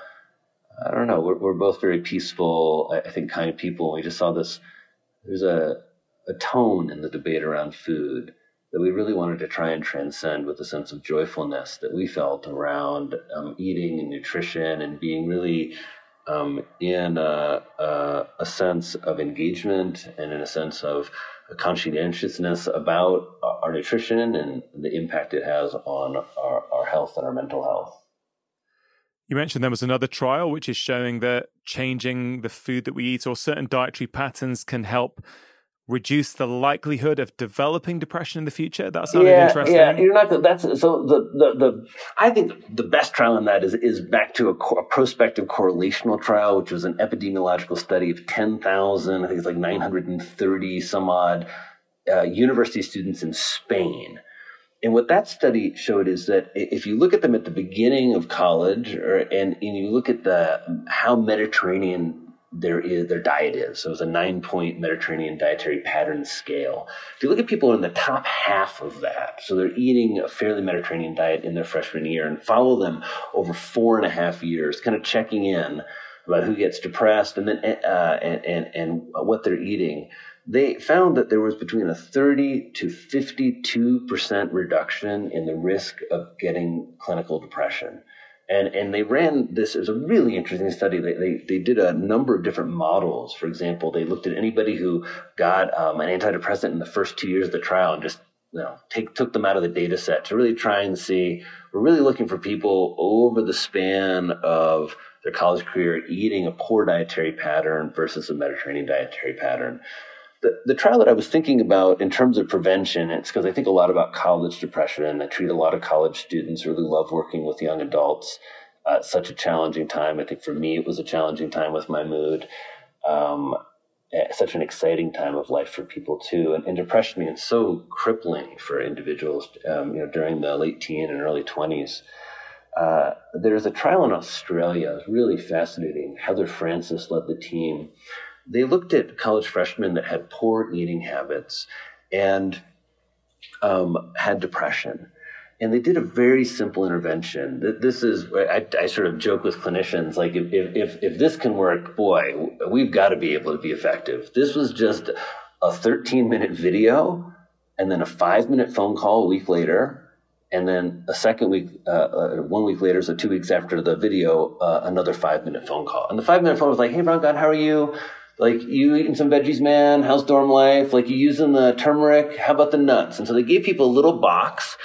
I don't know. We're, we're both very peaceful, I think, kind of people. We just saw this. There's a a tone in the debate around food that we really wanted to try and transcend with a sense of joyfulness that we felt around um, eating and nutrition and being really um, in a, a, a sense of engagement and in a sense of a conscientiousness about our nutrition and the impact it has on our, our health and our mental health. You mentioned there was another trial which is showing that changing the food that we eat or certain dietary patterns can help reduce the likelihood of developing depression in the future? That sounded yeah, interesting. Yeah, you're not. That's so. The, the the I think the best trial in that is is back to a, a prospective correlational trial, which was an epidemiological study of ten thousand. I think it's like nine hundred and thirty some odd uh, university students in Spain. And what that study showed is that if you look at them at the beginning of college, or, and, and you look at the how Mediterranean their their diet is. So it's a nine point Mediterranean dietary pattern scale. If you look at people in the top half of that, so they're eating a fairly Mediterranean diet in their freshman year, and follow them over four and a half years, kind of checking in about who gets depressed and then uh, and, and and what they're eating. They found that there was between a 30 to 52 percent reduction in the risk of getting clinical depression and and they ran this as a really interesting study. They, they they did a number of different models. For example, they looked at anybody who got um, an antidepressant in the first two years of the trial and just you know take took them out of the data set to really try and see. We're really looking for people over the span of their college career eating a poor dietary pattern versus a Mediterranean dietary pattern. The, the trial that I was thinking about in terms of prevention, it's because I think a lot about college depression and I treat a lot of college students, really love working with young adults. Uh, such a challenging time. I think for me, it was a challenging time with my mood. Um, eh, such an exciting time of life for people too. And, and depression is so crippling for individuals, um, you know, during the late teen and early 20s. Uh, there's a trial in Australia, it was really fascinating. Heather Francis led the team they looked at college freshmen that had poor eating habits and um, had depression. And they did a very simple intervention. This is, I, I sort of joke with clinicians, like, if, if, if this can work, boy, we've got to be able to be effective. This was just a 13 minute video and then a five minute phone call a week later and then a second week, uh, uh, one week later, so two weeks after the video, uh, another five minute phone call. And the five minute phone was like, "Hey, Rangan, how are you? Like, you eating some veggies, man? How's dorm life? Like, you using the turmeric? How about the nuts? And so they gave people a little box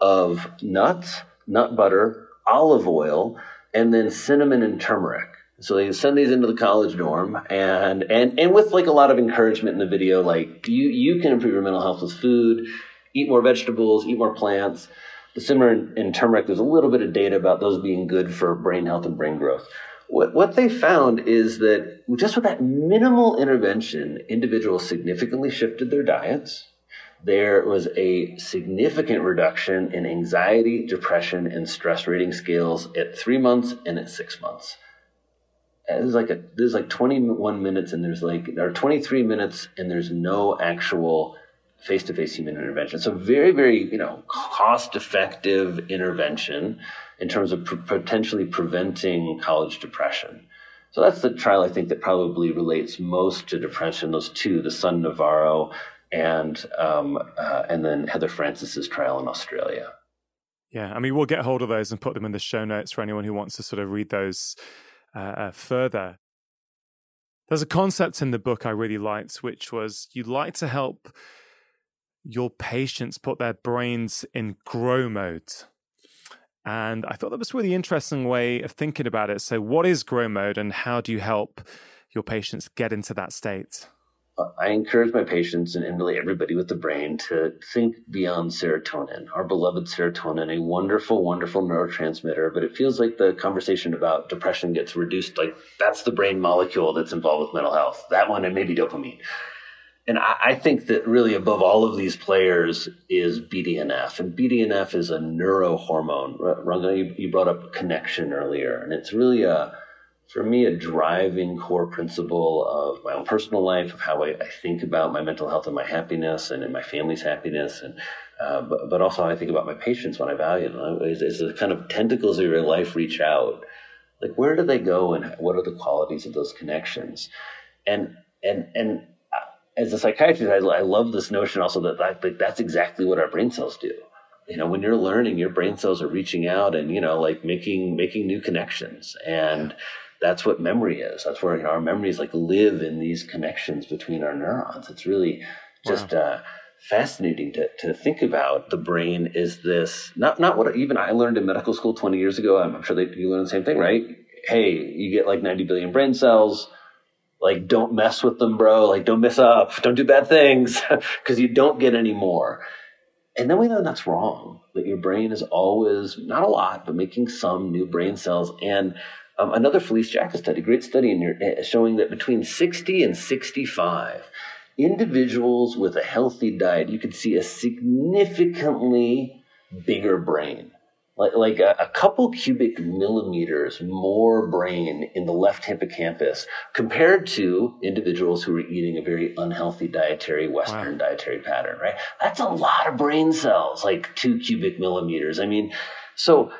of nuts, nut butter, olive oil, and then cinnamon and turmeric. So they send these into the college dorm and, and, and with like a lot of encouragement in the video, like you, you can improve your mental health with food, eat more vegetables, eat more plants. The cinnamon and turmeric, there's a little bit of data about those being good for brain health and brain growth what, what they found is that just with that minimal intervention, individuals significantly shifted their diets. there was a significant reduction in anxiety, depression, and stress rating scales at three months and at six months. There's like a there's like 21 minutes and there's like are 23 minutes and there's no actual face-to-face human intervention. So very very you know cost-effective intervention in terms of pr- potentially preventing college depression. So that's the trial I think that probably relates most to depression. Those two, the Sun Navarro and um, uh, and then Heather Francis's trial in Australia. Yeah, I mean, we'll get hold of those and put them in the show notes for anyone who wants to sort of read those uh, uh, further. There's a concept in the book I really liked, which was you'd like to help your patients put their brains in grow mode. And I thought that was a really interesting way of thinking about it. So, what is grow mode and how do you help your patients get into that state? I encourage my patients and, really everybody with the brain to think beyond serotonin, our beloved serotonin, a wonderful, wonderful neurotransmitter. But it feels like the conversation about depression gets reduced like that's the brain molecule that's involved with mental health. That one and maybe dopamine. And I, I think that really above all of these players is BDNF. And BDNF is a neurohormone. Rangan, you, you brought up connection earlier, and it's really a for me, a driving core principle of my own personal life, of how I, I think about my mental health and my happiness and, and my family's happiness, and uh, but, but also how I think about my patients when I value them. Is, the kind of tentacles of your life reach out? Like where do they go, and what are the qualities of those connections? And and and as a psychiatrist, I, I love this notion also that like that's exactly what our brain cells do you know when you're learning your brain cells are reaching out and you know like making making new connections and that's what memory is. That's where you know, our memories like live in these connections between our neurons. It's really just wow. uh, fascinating to, to think about. The brain is this not not what even I learned in medical school 20 years ago. I'm, sure they you learn the same thing, right? Hey, you get like 90 billion brain cells. Like, don't mess with them, bro. Like, don't mess up. Don't do bad things because you don't get any more. And then we know that's wrong, that your brain is always, not a lot, but making some new brain cells. And um, another Felice Jacka study, great study in here, eh, showing that between 60 and 65, individuals with a healthy diet, you could see a significantly bigger brain. Like, like a, a couple cubic millimeters more brain in the left hippocampus compared to individuals who were eating a very unhealthy dietary, Western wow. dietary pattern, right? That's a lot of brain cells, like two cubic millimeters. I mean, so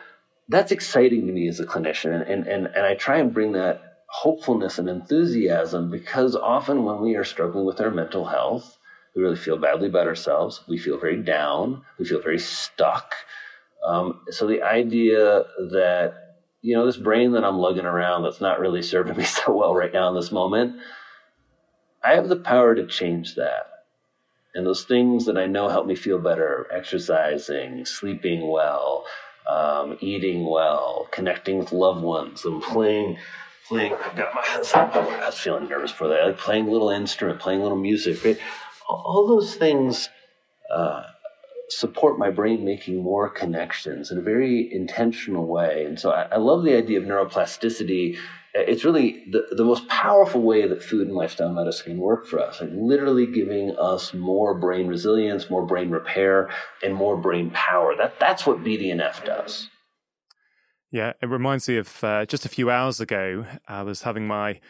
that's exciting to me as a clinician. And, and, and I try and bring that hopefulness and enthusiasm because often when we are struggling with our mental health, we really feel badly about ourselves. We feel very down. We feel very stuck. Um, so the idea that, you know, this brain that I'm lugging around that's not really serving me so well right now in this moment, I have the power to change that. And those things that I know help me feel better exercising, sleeping well, um, eating well, connecting with loved ones, and playing. Playing, I've got my, I was feeling nervous for that. Like playing a little instrument, playing little music, right? All those things uh, support my brain making more connections in a very intentional way. And so I, I love the idea of neuroplasticity it's really the, the most powerful way that food and lifestyle medicine can work for us, like literally giving us more brain resilience, more brain repair, and more brain power. That that's what BDNF does. Yeah, it reminds me of uh, just a few hours ago. I was having my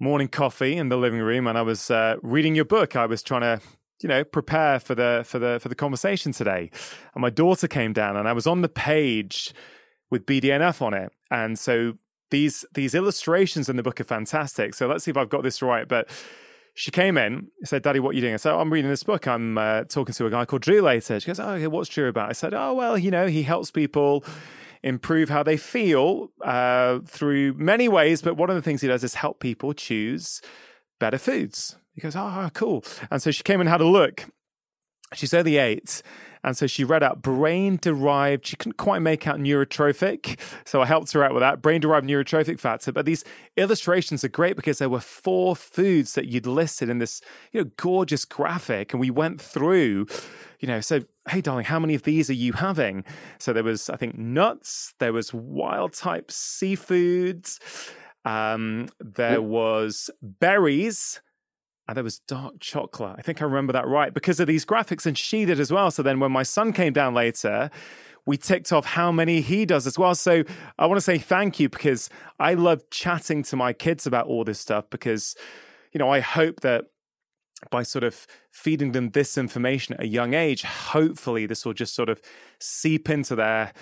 morning coffee in the living room, and I was uh, reading your book. I was trying to you know prepare for the for the for the conversation today and my daughter came down and i was on the page with bdnf on it and so these these illustrations in the book are fantastic. So let's see if I've got this right. But she came in, said, Daddy, what are you doing? I said, I'm reading this book. I'm uh, talking to a guy called Drew later. She goes, Oh, okay, what's Drew about? I said, Oh, well, you know, he helps people improve how they feel uh, through many ways. But one of the things he does is help people choose better foods. He goes, Oh, cool. And so she came and had a look. She's only eight. And so she read out brain derived, she couldn't quite make out neurotrophic. So I helped her out with that brain derived neurotrophic factor. But these illustrations are great because there were four foods that you'd listed in this, you know, gorgeous graphic. And we went through, you know, so, hey, darling, how many of these are you having? So there was, I think, nuts, there was wild type seafoods, um, there was berries and there was dark chocolate. I think I remember that right because of these graphics, and she did as well. So then when my son came down later, we ticked off how many he does as well. So I want to say thank you because I love chatting to my kids about all this stuff because, you know, I hope that by sort of feeding them this information at a young age, hopefully this will just sort of seep into their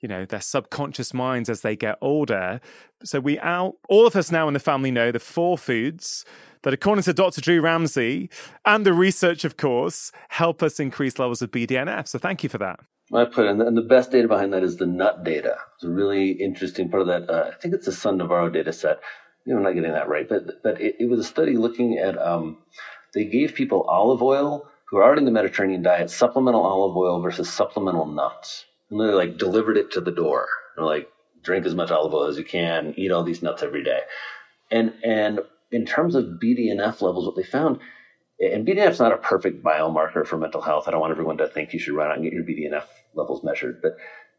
you know their subconscious minds as they get older so we out all of us now in the family know the four foods that according to dr drew ramsey and the research of course help us increase levels of bdnf so thank you for that I put in, and the best data behind that is the nut data. It's a really interesting part of that. Uh, I think it's the Sun Navarro data set. You know, I'm not getting that right, but but it, it was a study looking at. Um, they gave people olive oil who are already in the Mediterranean diet, supplemental olive oil versus supplemental nuts, and they like delivered it to the door. They're like, drink as much olive oil as you can, eat all these nuts every day, and and in terms of BDNF levels, what they found and BDNF is not a perfect biomarker for mental health. I don't want everyone to think you should run out and get your BDNF levels measured, but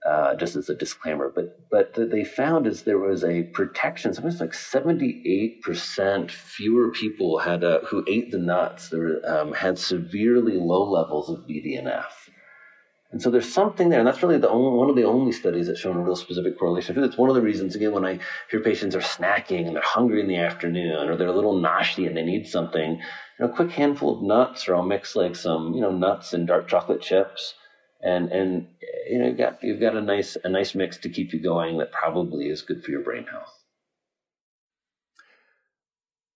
uh, just as a disclaimer. But but they found is there was a protection. Something like seventy eight percent fewer people had uh, who ate the nuts. There um, had severely low levels of BDNF. And so there's something there, and that's really the only, one of the only studies that's shown a real specific correlation. It's one of the reasons, again, when I hear patients are snacking and they're hungry in the afternoon, or they're a little naughty and they need something, you know, a quick handful of nuts, or I'll mix like some, you know, nuts and dark chocolate chips, and and you know, you've got you've got a nice a nice mix to keep you going that probably is good for your brain health.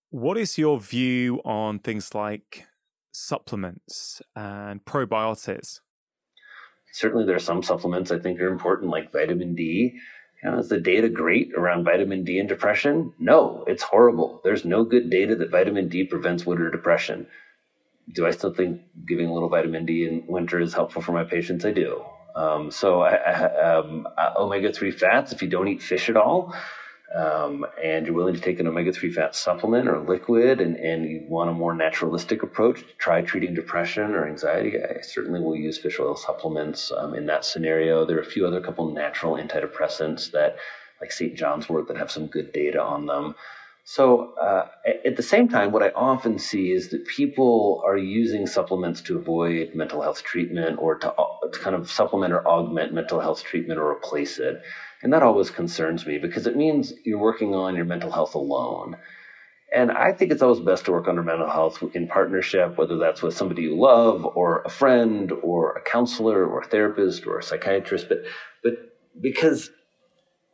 What is your view on things like supplements and probiotics? Certainly there are some supplements I think are important, like vitamin D. You know, is the data great around vitamin D and depression? No, it's horrible. There's no good data that vitamin D prevents winter depression. Do I still think giving a little vitamin D in winter is helpful for my patients? I do. Um, so, um, omega 3 fats, if you don't eat fish at all, um, and you're willing to take an omega-3 fat supplement or liquid and, and you want a more naturalistic approach to try treating depression or anxiety, I certainly will use fish oil supplements um, in that scenario. There are a few other couple natural antidepressants that, like St. John's wort, that have some good data on them. So uh, at the same time, what I often see is that people are using supplements to avoid mental health treatment or to, to kind of supplement or augment mental health treatment or replace it. And that always concerns me because it means you're working on your mental health alone. And I think it's always best to work on your mental health in partnership, whether that's with somebody you love or a friend or a counselor or a therapist or a psychiatrist. But, but because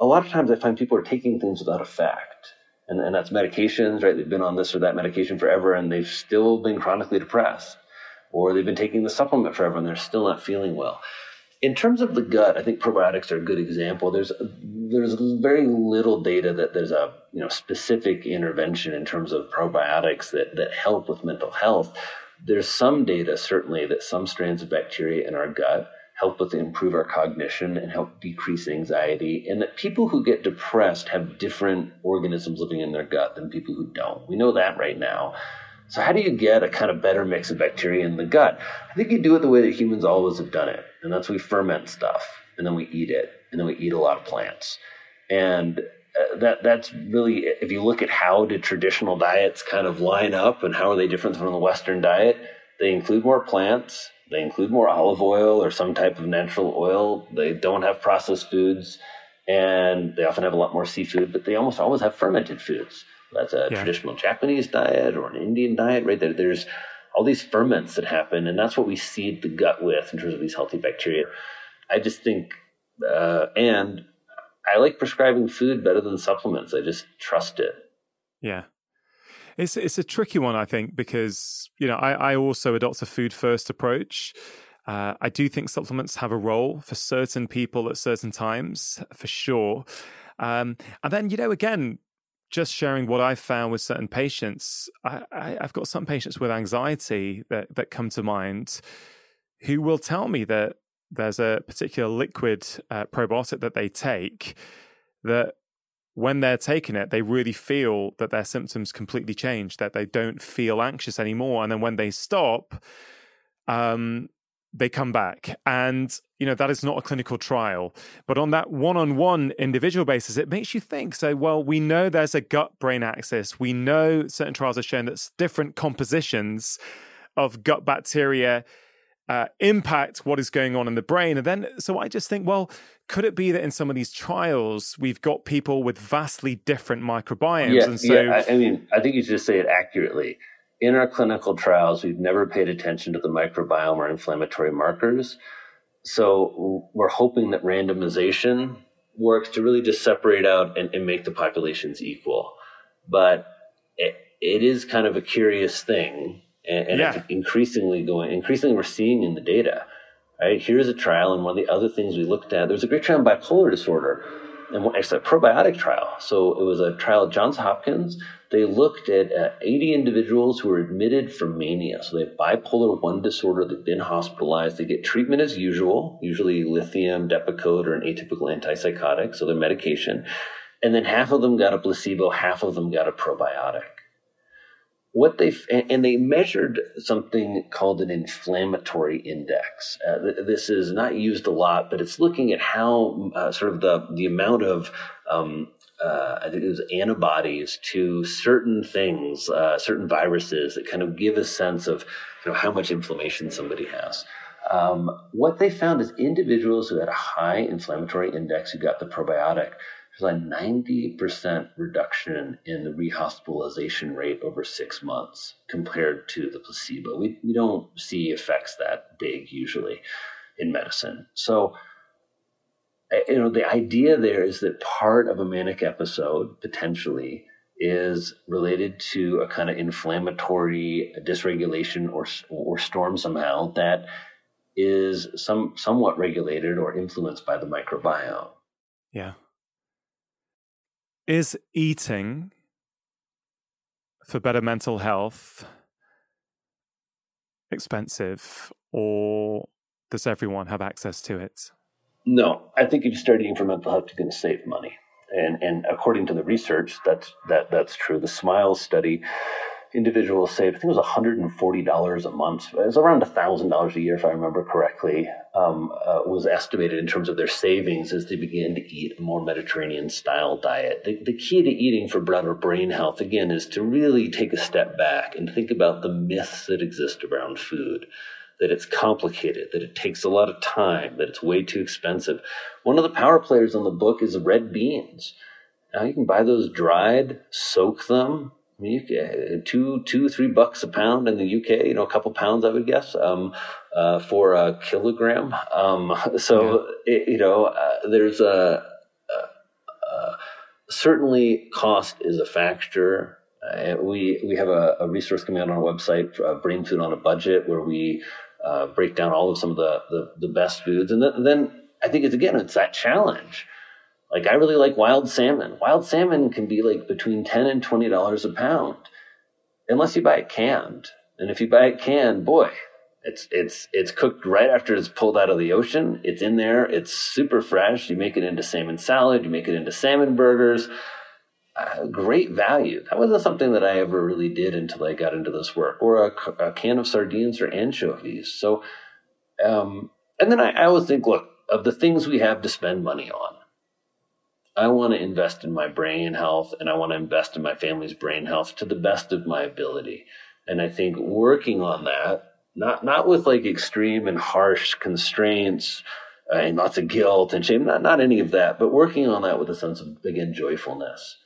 a lot of times I find people are taking things without effect. And, and that's medications, right? They've been on this or that medication forever and they've still been chronically depressed. Or they've been taking the supplement forever and they're still not feeling well in terms of the gut, I think probiotics are a good example. There's there's very little data that there's a you know specific intervention in terms of probiotics that that help with mental health. There's some data certainly that some strands of bacteria in our gut help with improve our cognition and help decrease anxiety, and that people who get depressed have different organisms living in their gut than people who don't. We know that right now. So how do you get a kind of better mix of bacteria in the gut? I think you do it the way that humans always have done it, and that's we ferment stuff, and then we eat it, and then we eat a lot of plants, and uh, that that's really if you look at how did traditional diets kind of line up and how are they different from the Western diet? They include more plants, they include more olive oil or some type of natural oil. They don't have processed foods, and they often have a lot more seafood, but they almost always have fermented foods. That's a yeah. traditional Japanese diet or an Indian diet, right? There, there's all these ferments that happen, and that's what we seed the gut with in terms of these healthy bacteria. I just think, uh, and I like prescribing food better than supplements. I just trust it. Yeah. It's it's a tricky one, I think, because you know I, I also adopt a food first approach. Uh, I do think supplements have a role for certain people at certain times, for sure. Um, and then you know, again, just sharing what I've found with certain patients, I, have got some patients with anxiety that, that come to mind who will tell me that there's a particular liquid uh, probiotic that they take that when they're taking it, they really feel that their symptoms completely change, that they don't feel anxious anymore. And then when they stop, um, they come back. And you know that is not a clinical trial. But on that one-on-one individual basis it makes you think. So well we know there's a gut brain axis. We know certain trials have shown that different compositions of gut bacteria uh, impact what is going on in the brain. And then so i just think well could it be that in some of these trials we've got people with vastly different microbiomes? Yeah, and so yeah, I, I mean i think you should just say it accurately. In our clinical trials we've never paid attention to the microbiome or inflammatory markers so we're hoping that randomization works to really just separate out and, and make the populations equal. But it, it is kind of a curious thing, and, and yeah. it's increasingly going. Increasingly, we're seeing in the data. Right here's a trial, and one of the other things we looked at. There was a great trial on bipolar disorder, and it's a probiotic trial. So it was a trial at Johns Hopkins they looked at uh, 80 individuals who were admitted for mania. So they have bipolar 1 disorder, they've been hospitalized, they get treatment as usual, usually lithium, Depakote, or an atypical antipsychotic, so their medication. And then half of them got a placebo, half of them got a probiotic. What they and they measured something called an inflammatory index. Uh, this is not used a lot, but it's looking at how uh, sort of the the amount of um, uh, I think it was antibodies to certain things, uh, certain viruses that kind of give a sense of you know, how much inflammation somebody has. Um, what they found is individuals who had a high inflammatory index who got the probiotic, there's a 90% reduction in the rehospitalization rate over six months compared to the placebo. We, we don't see effects that big usually in medicine. So eh, you know, the idea there is that part of a manic episode potentially is related to a kind of inflammatory dysregulation or or storm somehow that is some somewhat regulated or influenced by the microbiome. Yeah. Is eating for better mental health expensive or does everyone have access to it? No, I think if you start eating for mental health, you're going to save money. And, and according to the research, that's, that, that's true. The SMILES study, individuals save, I think it was $140 a month. It was around $1,000 a year, if I remember correctly, um, uh, was estimated in terms of their savings as they began to eat a more Mediterranean style diet. The, the key to eating for better brain health, again, is to really take a step back and think about the myths that exist around food that it's complicated, that it takes a lot of time, that it's way too expensive. One of the power players on the book is red beans. Now you can buy those dried, soak them. I mean, you can, two, two, three bucks a pound in the UK. You know, a couple pounds, I would guess, um, uh, for a kilogram. Um, so yeah. it, you know, uh, there's a, a, a, certainly cost is a factor. Uh, we we have a, a, resource coming out on our website, uh, Brain Food on a Budget, where we uh, break down all of some of the, the, the best foods. And then, then I think it's again, it's that challenge. Like I really like wild salmon. Wild salmon can be like between 10 and $20 a pound unless you buy it canned. And if you buy it canned, boy, it's it's it's cooked right after it's pulled out of the ocean. It's in there. It's super fresh. You make it into salmon salad. You make it into salmon burgers uh, great value. That wasn't something that I ever really did until I got into this work, or a, a can of sardines or anchovies. So, um, and then I, I always think, look, of the things we have to spend money on, I want to invest in my brain health and I want to invest in my family's brain health to the best of my ability. And I think working on that, not not with like extreme and harsh constraints uh, and lots of guilt and shame, not not any of that, but working on that with a sense of again joyfulness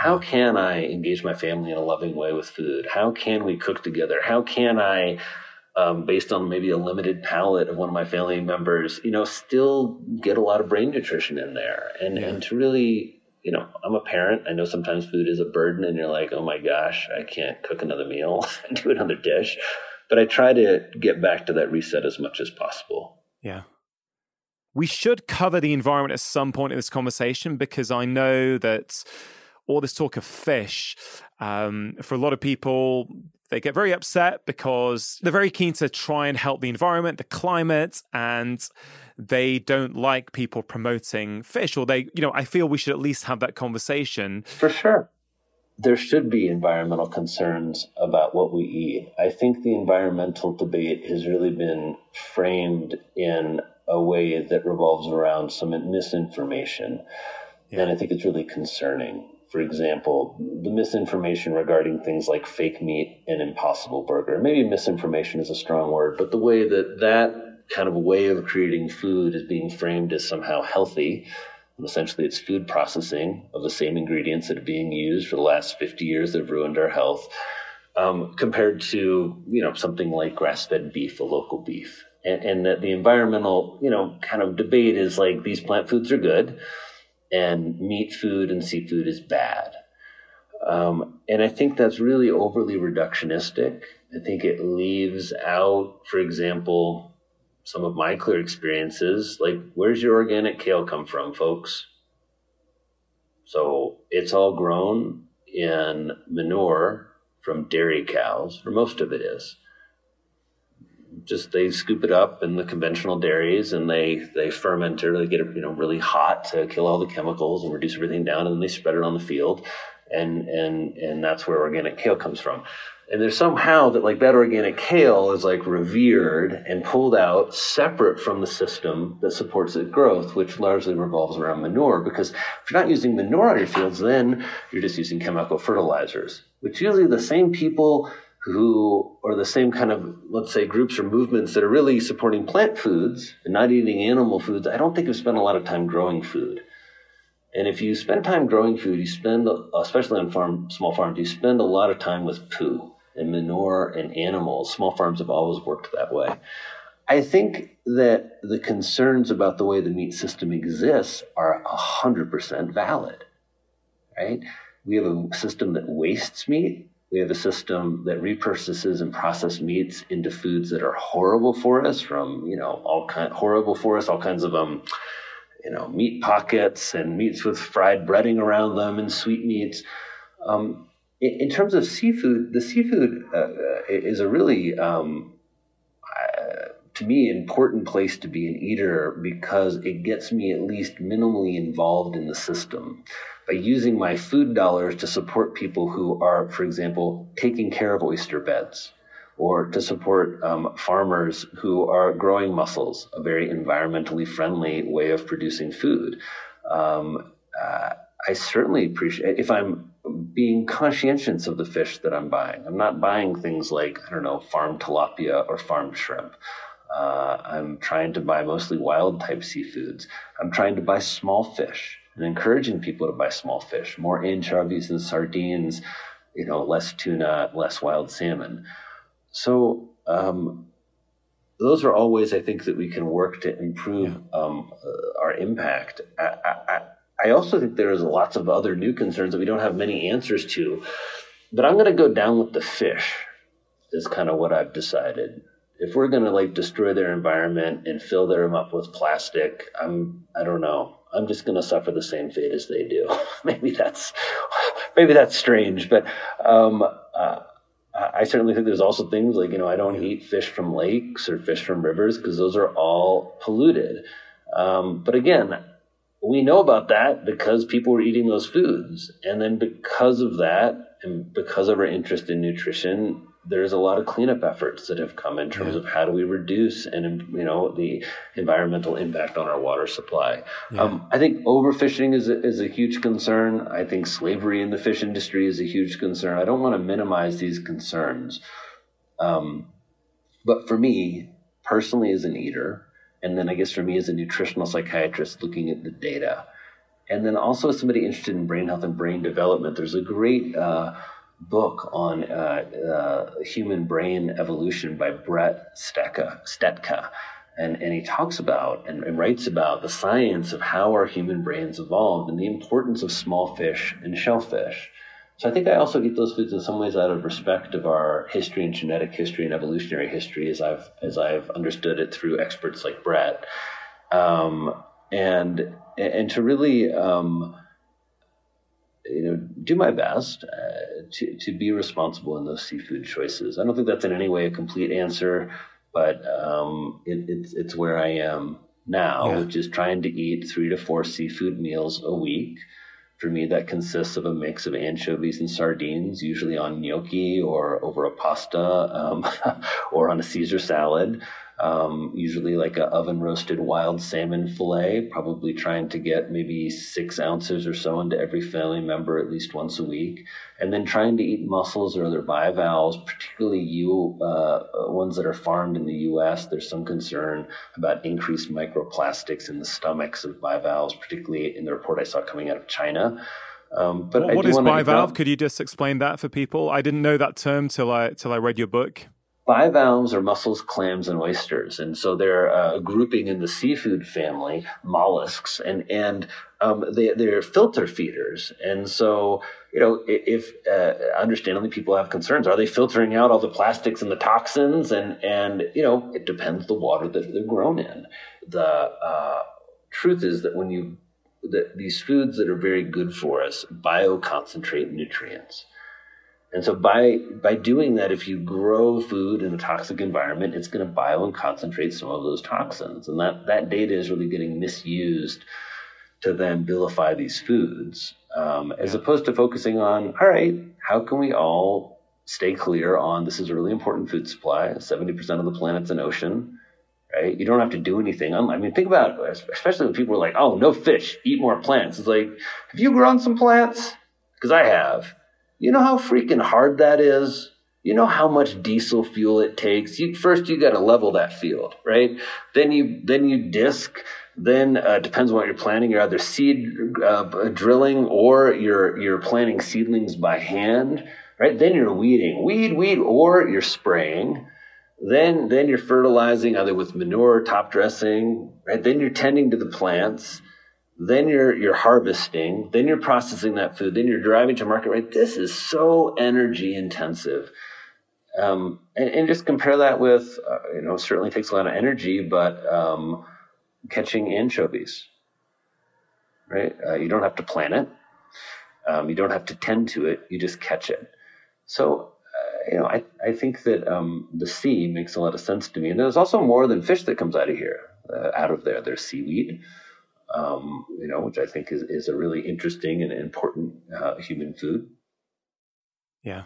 how can I engage my family in a loving way with food? How can we cook together? How can I, um, based on maybe a limited palate of one of my family members, you know, still get a lot of brain nutrition in there and, yeah. and to really, you know, I'm a parent. I know sometimes food is a burden and you're like, oh my gosh, I can't cook another meal and do another dish. But I try to get back to that reset as much as possible. Yeah. We should cover the environment at some point in this conversation because I know that all this talk of fish, um, for a lot of people, they get very upset because they're very keen to try and help the environment, the climate, and they don't like people promoting fish. Or they, you know, I feel we should at least have that conversation. For sure. There should be environmental concerns about what we eat. I think the environmental debate has really been framed in a way that revolves around some misinformation. Yeah. And I think it's really concerning. For example, the misinformation regarding things like fake meat and impossible burger. Maybe misinformation is a strong word, but the way that that kind of way of creating food is being framed as somehow healthy. Essentially, it's food processing of the same ingredients that are being used for the last 50 years that have ruined our health, um, compared to you know something like grass-fed beef, a local beef, and, and that the environmental you know kind of debate is like these plant foods are good, and meat food and seafood is bad. Um, and I think that's really overly reductionistic. I think it leaves out, for example, some of my clear experiences. Like, where's your organic kale come from, folks? So it's all grown in manure from dairy cows, or most of it is. Just they scoop it up in the conventional dairies and they they ferment it. They get it you know really hot to kill all the chemicals and reduce everything down, and then they spread it on the field, and and and that's where organic kale comes from. And there's somehow that like that organic kale is like revered and pulled out separate from the system that supports its growth, which largely revolves around manure. Because if you're not using manure on your fields, then you're just using chemical fertilizers, which usually the same people who are the same kind of let's say groups or movements that are really supporting plant foods and not eating animal foods, I don't think have spent a lot of time growing food. And if you spend time growing food, you spend, especially on farm, small farms, you spend a lot of time with poo and manure and animals. Small farms have always worked that way. I think that the concerns about the way the meat system exists are 100% valid, right? We have a system that wastes meat. We have a system that repurposes and processes meats into foods that are horrible for us, from you know all kind horrible for us, all kinds of um, you know meat pockets and meats with fried breading around them and sweet meats. Um, in, in terms of seafood, the seafood uh, uh, is a really, um, uh, to me, important place to be an eater because it gets me at least minimally involved in the system by using my food dollars to support people who are, for example, taking care of oyster beds or to support um, farmers who are growing mussels, a very environmentally friendly way of producing food. Um, uh, I certainly appreciate if I'm being conscientious of the fish that I'm buying. I'm not buying things like, I don't know, farm tilapia or farm shrimp. Uh, I'm trying to buy mostly wild type seafoods. I'm trying to buy small fish and encouraging people to buy small fish, more anchovies and sardines, you know, less tuna, less wild salmon. So, um, those are all ways I think that we can work to improve yeah. um, uh, our impact. I, I, I also think there's lots of other new concerns that we don't have many answers to. But I'm going to go down with the fish, is kind of what I've decided. If we're going to like destroy their environment and fill them up with plastic, I'm I don't know. I'm just going to suffer the same fate as they do. maybe that's maybe that's strange, but um, uh, I certainly think there's also things like you know I don't eat fish from lakes or fish from rivers because those are all polluted. Um, but again, we know about that because people were eating those foods. And then because of that, and because of our interest in nutrition, there's a lot of cleanup efforts that have come in terms yeah. of how do we reduce and you know the environmental impact on our water supply. Yeah. Um, I think overfishing is a, is a huge concern. I think slavery in the fish industry is a huge concern. I don't want to minimize these concerns, um, but for me personally, as an eater, and then I guess for me as a nutritional psychiatrist looking at the data. And then also somebody interested in brain health and brain development. There's a great uh, book on uh, uh, human brain evolution by Bret Stetka. Stetka. And, and he talks about and, and writes about the science of how our human brains evolved and the importance of small fish and shellfish. So I think I also eat those foods in some ways out of respect of our history and genetic history and evolutionary history, as I've as I've understood it through experts like Bret, um, and and to really um, you know do my best uh, to to be responsible in those seafood choices. I don't think that's in any way a complete answer, but um, it, it's it's where I am now, yeah. which is trying to eat three to four seafood meals a week for me, that consists of a mix of anchovies and sardines, usually on gnocchi or over a pasta um, or on a Caesar salad. Um, usually like a oven roasted wild salmon fillet, probably trying to get maybe six ounces or so into every family member at least once a week, and then trying to eat mussels or other bivalves, particularly you uh, ones that are farmed in the U.S. There's some concern about increased microplastics in the stomachs of bivalves, particularly in the report I saw coming out of China. Um, but what, what is bivalve? Could you just explain that for people? I didn't know that term till I till I read your book. Bivalves are mussels, clams, and oysters, and so they're a grouping in the seafood family, mollusks, and and um, they they're filter feeders, and so you know if uh, understandably people have concerns, are they filtering out all the plastics and the toxins, and and you know it depends the water that they're grown in. The uh, truth is that when you that these foods that are very good for us bioconcentrate nutrients. And so by by doing that, if you grow food in a toxic environment, it's going to bio and concentrate some of those toxins. And that, that data is really getting misused to then vilify these foods, um, as opposed to focusing on, all right, how can we all stay clear on this is a really important food supply. 70% of the planet's an ocean, right? You don't have to do anything. I mean, think about it, especially when people are like, oh, no fish, eat more plants. It's like, have you grown some plants? Because I have you know how freaking hard that is? You know how much diesel fuel it takes. You, first, you got to level that field, right? Then you then you disc. Then uh, depends on what you're planting. You're either seed uh, drilling or you're you're planting seedlings by hand, right? Then you're weeding, weed, weed, or you're spraying. Then then you're fertilizing either with manure, top dressing, right? Then you're tending to the plants then you're you're harvesting, then you're processing that food, then you're driving to market. Right, this is so energy intensive, um, and, and, just compare that with uh, you know certainly takes a lot of energy, but um, catching anchovies, right? Uh, you don't have to plant it, um, you don't have to tend to it, you just catch it. So. Uh, you know, I, I think that um, the sea makes a lot of sense to me. And there's also more than fish that comes out of here, uh, out of there. There's seaweed, um, you know, which I think is, is a really interesting and important uh, human food. Yeah.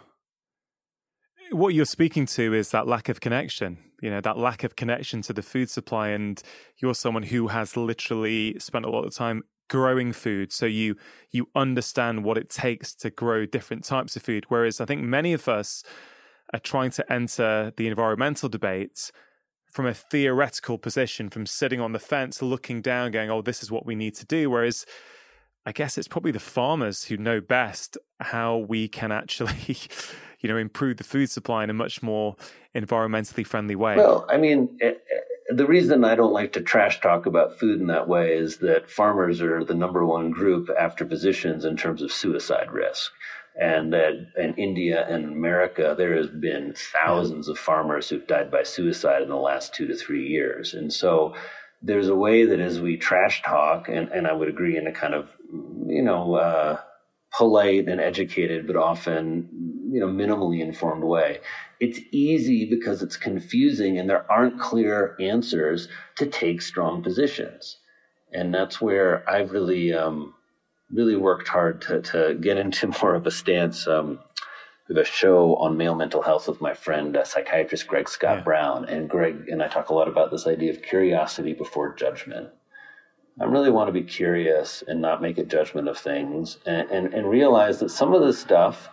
What you're speaking to is that lack of connection, you know, that lack of connection to the food supply. And you're someone who has literally spent a lot of time growing food. So you you understand what it takes to grow different types of food. Whereas I think many of us are trying to enter the environmental debate from a theoretical position, from sitting on the fence, looking down, going, oh, this is what we need to do. Whereas I guess it's probably the farmers who know best how we can actually, you know, improve the food supply in a much more environmentally friendly way. Well, I mean, eh, eh, the reason I don't like to trash talk about food in that way is that farmers are the number one group after physicians in terms of suicide risk and that in India and America, there has been thousands of farmers who've died by suicide in the last two to three years. And so there's a way that as we trash talk, and, and I would agree in a kind of, you know, uh, polite and educated, but often, you know, minimally informed way, it's easy because it's confusing and there aren't clear answers to take strong positions. And that's where I've really, um, really worked hard to, to get into more of a stance. Um, we have a show on male mental health with my friend, uh, psychiatrist Greg Scott yeah. Brown. And Greg and I talk a lot about this idea of curiosity before judgment. I really want to be curious and not make a judgment of things and, and, and realize that some of this stuff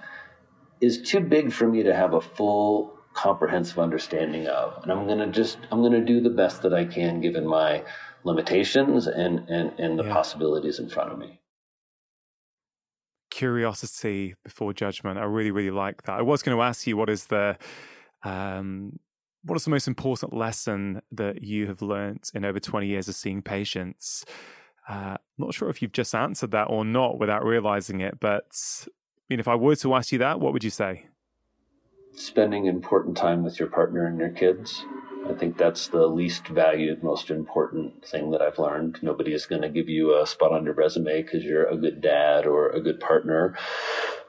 is too big for me to have a full comprehensive understanding of. And I'm going to just, I'm going to do the best that I can given my limitations and, and, and the yeah. possibilities in front of me curiosity before judgment. I really, really like that. I was going to ask you what is the um, what is the most important lesson that you have learned in over 20 years of seeing patients? Uh, not sure if you've just answered that or not without realizing it, but I mean, if I were to ask you that, what would you say? Spending important time with your partner and your kids. I think that's the least valued, most important thing that I've learned. Nobody is going to give you a spot on your resume because you're a good dad or a good partner.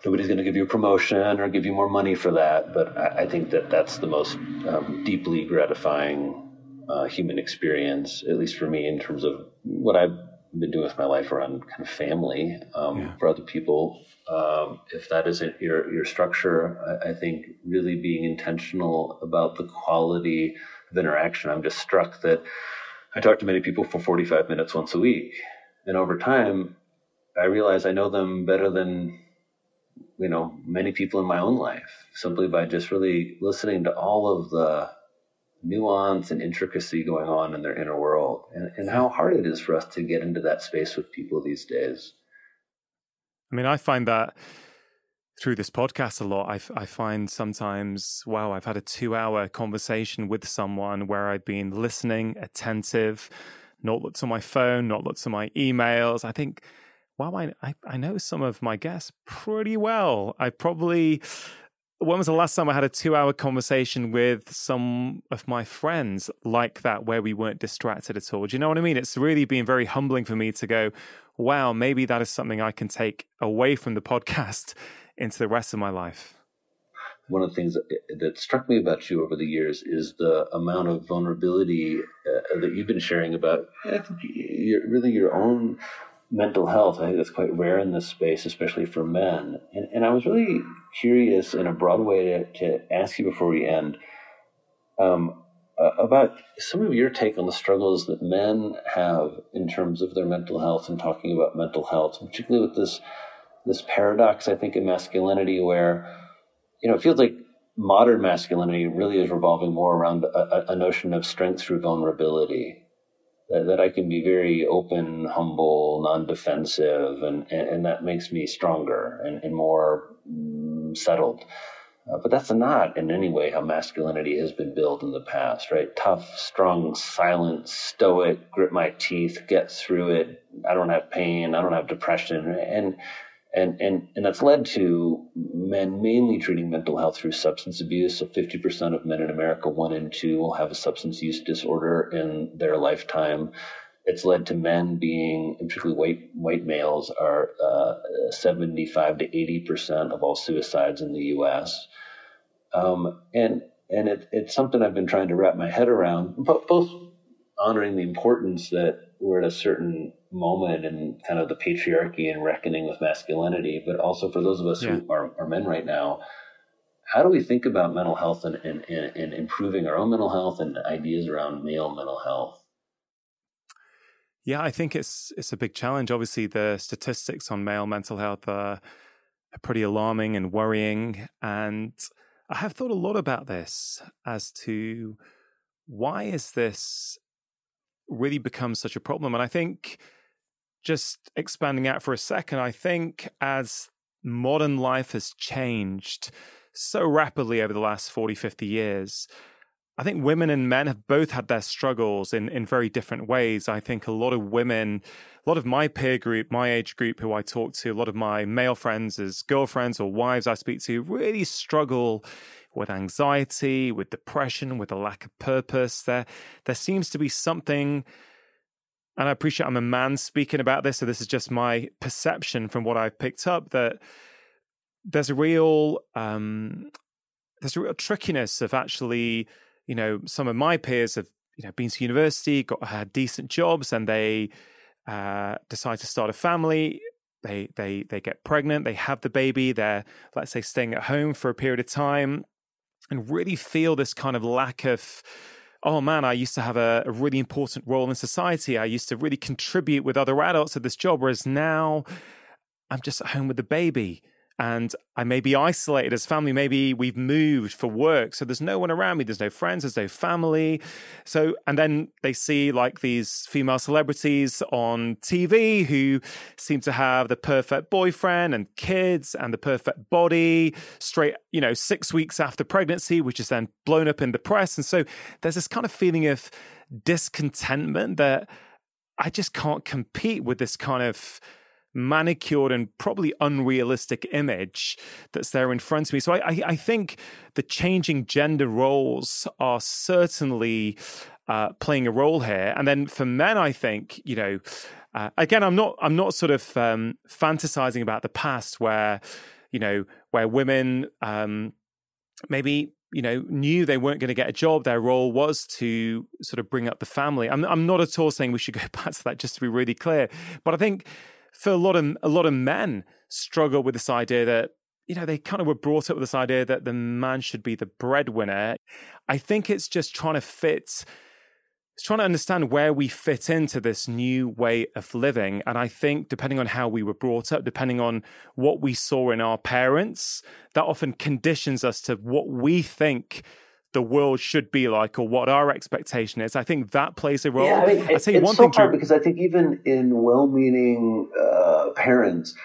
Nobody's going to give you a promotion or give you more money for that. But I, think that that's the most um, deeply gratifying uh, human experience, at least for me, in terms of what I've been doing with my life around kind of family um, yeah. for other people. Um, if that isn't your your structure, I, I think really being intentional about the quality of interaction, I'm just struck that I talk to many people for 45 minutes once a week. And over time, I realize I know them better than, you know, many people in my own life simply by just really listening to all of the nuance and intricacy going on in their inner world and, and how hard it is for us to get into that space with people these days. I mean, I find that through this podcast a lot. I, I find sometimes, wow, I've had a two hour conversation with someone where I've been listening, attentive, not looked on my phone, not looked on my emails. I think, wow, I, I, I know some of my guests pretty well. I probably, when was the last time I had a two hour conversation with some of my friends like that where we weren't distracted at all? Do you know what I mean? It's really been very humbling for me to go, wow, maybe that is something I can take away from the podcast into the rest of my life. One of the things that, struck me about you over the years is the amount of vulnerability uh, that you've been sharing about your, really your own mental health. I think that's quite rare in this space, especially for men. And, and I was really curious in a broad way to, to ask you before we end um, uh, about some of your take on the struggles that men have in terms of their mental health and talking about mental health, particularly with this this paradox, I think, in masculinity where, you know, it feels like modern masculinity really is revolving more around a, a notion of strength through vulnerability. That, that, I can be very open, humble, non defensive, and, and, and, that makes me stronger and, and more mm, settled. Uh, but that's not in any way how masculinity has been built in the past, right? Tough, strong, silent, stoic, grit my teeth, get through it. I don't have pain. I don't have depression. And and and and that's led to men mainly treating mental health through substance abuse. So, fifty percent of men in America, one in two, will have a substance use disorder in their lifetime. It's led to men being, particularly white white males, are uh, seventy-five to eighty percent of all suicides in the U.S. Um, and and it, it's something I've been trying to wrap my head around, both honoring the importance that we're at a certain moment in kind of the patriarchy and reckoning with masculinity, but also for those of us yeah. who are, are, men right now, how do we think about mental health and, and, and, improving our own mental health and ideas around male mental health? Yeah, I think it's it's a big challenge. Obviously, the statistics on male mental health are, are pretty alarming and worrying. And I have thought a lot about this as to why is this really become such a problem. And I think just expanding out for a second, I think as modern life has changed so rapidly over the last 40, 50 years, I think women and men have both had their struggles in, in very different ways. I think a lot of women, a lot of my peer group, my age group who I talk to, a lot of my male friends as girlfriends or wives I speak to really struggle with anxiety, with depression, with a lack of purpose. There, there seems to be something, and I appreciate I'm a man speaking about this, so this is just my perception from what I've picked up that there's a real, um, there's a real trickiness of actually, you know, some of my peers have, you know, been to university, got had decent jobs, and they uh, decide to start a family. They they they get pregnant they have the baby they're let's say staying at home for a period of time and really feel this kind of lack of oh man, I used to have a, a, really important role in society. I used to really contribute with other adults at this job, whereas now I'm just at home with the baby and I may be isolated as family. Maybe we've moved for work, so there's no one around me. There's no friends. There's no family. So, and then they see like these female celebrities on TV who seem to have the perfect boyfriend and kids and the perfect body straight, you know, six weeks after pregnancy, which is then blown up in the press. And so there's this kind of feeling of discontentment that I just can't compete with this kind of manicured and probably unrealistic image that's there in front of me. So I, I, I think the changing gender roles are certainly uh, playing a role here. And then for men, I think you know, uh, again, I'm not I'm not sort of um, fantasizing about the past where you know where women um, maybe you know knew they weren't going to get a job their role was to sort of bring up the family I'm, I'm not at all saying we should go back to that just to be really clear but i think for a lot of a lot of men struggle with this idea that you know, they kind of were brought up with this idea that the man should be the breadwinner. I think it's just trying to fit it's trying to understand where we fit into this new way of living. And I think depending on how we were brought up, depending on what we saw in our parents, that often conditions us to what we think the world should be like or what our expectation is. I think that plays a role. Yeah, I mean, it's one so thing hard because I think even in well-meaning uh, parents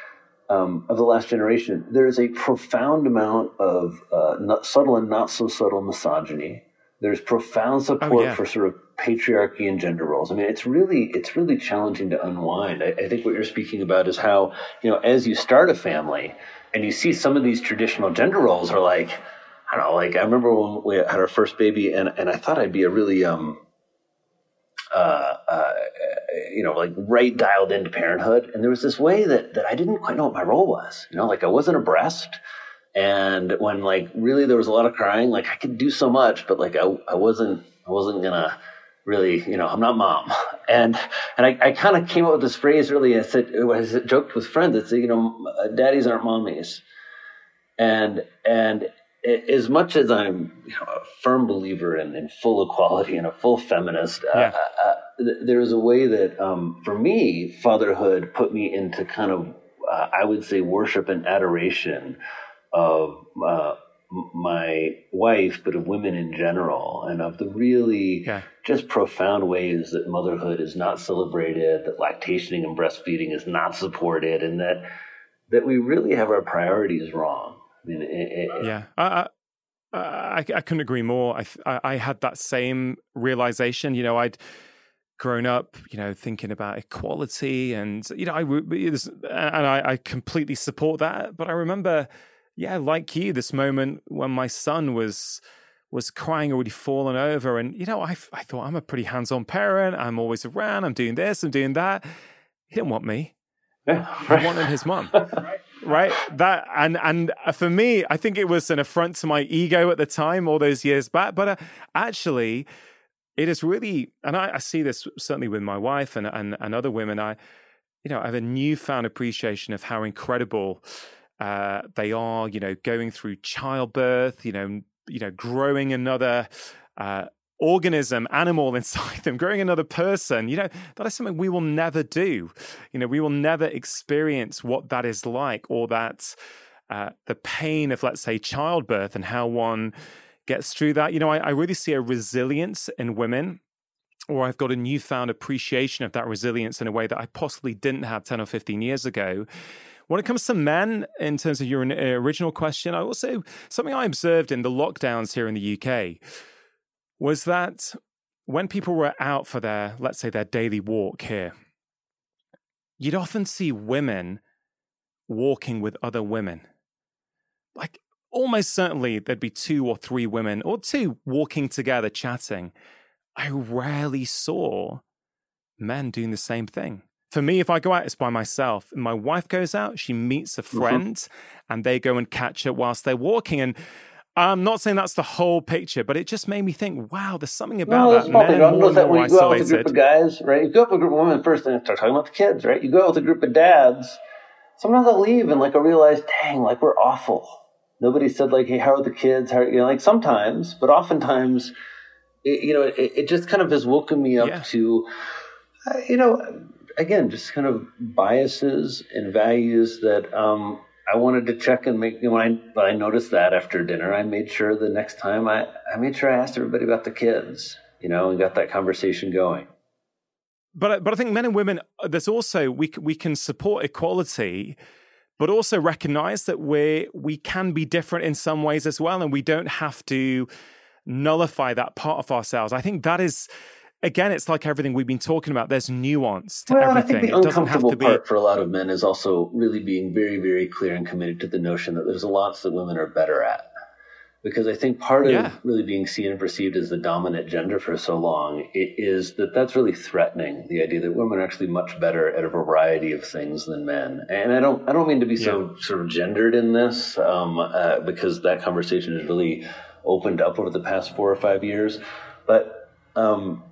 um, of the last generation, there is a profound amount of uh, subtle and not so subtle misogyny. There's profound oh, support oh, yeah. for sort of patriarchy and gender roles. I mean, it's really it's really challenging to unwind. I, I, think what you're speaking about is how you know as you start a family and you see some of these traditional gender roles are like I don't know, like I remember when we had our first baby, and and I thought I'd be a really um uh, uh you know like right dialed into parenthood, and there was this way that that I didn't quite know what my role was. You know, like I wasn't a breast. And when like really there was a lot of crying, like I could do so much, but like I, I wasn't I wasn't gonna really, you know, I'm not mom. And and I, I kind of came up with this phrase really. I said, I joked with friends. It's you know, daddies aren't mommies. And and as much as I'm you know, a firm believer in, in full equality and a full feminist, uh, yeah. uh, uh, there's a way that um, for me, fatherhood put me into kind of, uh, I would say, worship and adoration of uh, my wife, but of women in general, and of the really yeah. just profound ways that motherhood is not celebrated, that lactationing and breastfeeding is not supported, and that that we really have our priorities wrong. I it, it, yeah, I, I, I couldn't agree more. I, I had that same realization. You know, I'd grown up, you know, thinking about equality, and you know, I and I, I completely support that. But I remember yeah, like you, this moment when my son was was crying, already fallen over, and you know, I I thought I'm a pretty hands on parent. I'm always around. I'm doing this. I'm doing that. He didn't want me. He wanted his mom. right? That and and uh, for me i think it was an affront to my ego at the time all those years back but uh, actually it is really and I, I, see this certainly with my wife and, and and other women i you know i have a newfound appreciation of how incredible uh, they are, you know, going through childbirth, you know, you know, growing another uh, organism, animal inside them, growing another person. You know, that is something we will never do. You know, we will never experience what that is like, or that uh, the pain of, let's say, childbirth and how one gets through that. You know, I, I really see a resilience in women or I've got a newfound appreciation of that resilience in a way that I possibly didn't have 10 or 15 years ago. When it comes to men, in terms of your uh, original question, I also something I observed in the lockdowns here in the UK was that when people were out for their, let's say, their daily walk here, you'd often see women walking with other women. Like almost certainly there'd be two or three women or two walking together chatting. I rarely saw men doing the same thing. For me, if I go out, it's by myself. And my wife goes out, she meets a mm-hmm. friend, mm-hmm. and they go and catch her whilst they're walking. And I'm not saying that's the whole picture, but it just made me think, wow, there's something about no, that. Men are more that when you go out with a group of guys, right? You go out with a group of women first and start talking about the kids, right? You go out with a group of dads. Sometimes they'll leave and like I realize, dang, like we're awful. Nobody said like, hey, how are the kids? How, you know, like sometimes, but oftentimes, it, you know, it, it, just kind of has woken me up yeah. to, uh, you know, again, just kind of biases and values that um, I wanted to check and make. You know, when I, I noticed that after dinner, I made sure the next time I, I made sure I asked everybody about the kids, you know, and got that conversation going. But but I think men and women, there's also we we can support equality, but also recognize that we we can be different in some ways as well, and we don't have to nullify that part of ourselves. I think that is again, it's like everything we've been talking about. There's nuance to well, everything. I think the uncomfortable part for a lot of men is also really being very, very clear and committed to the notion that there's lots that women are better at. Because I think part of yeah. really being seen and perceived as the dominant gender for so long is that that's really threatening the idea that women are actually much better at a variety of things than men. And I don't, I don't mean to be yeah. so sort of gendered in this, um, uh, because that conversation has really opened up over the past four or five years. But um,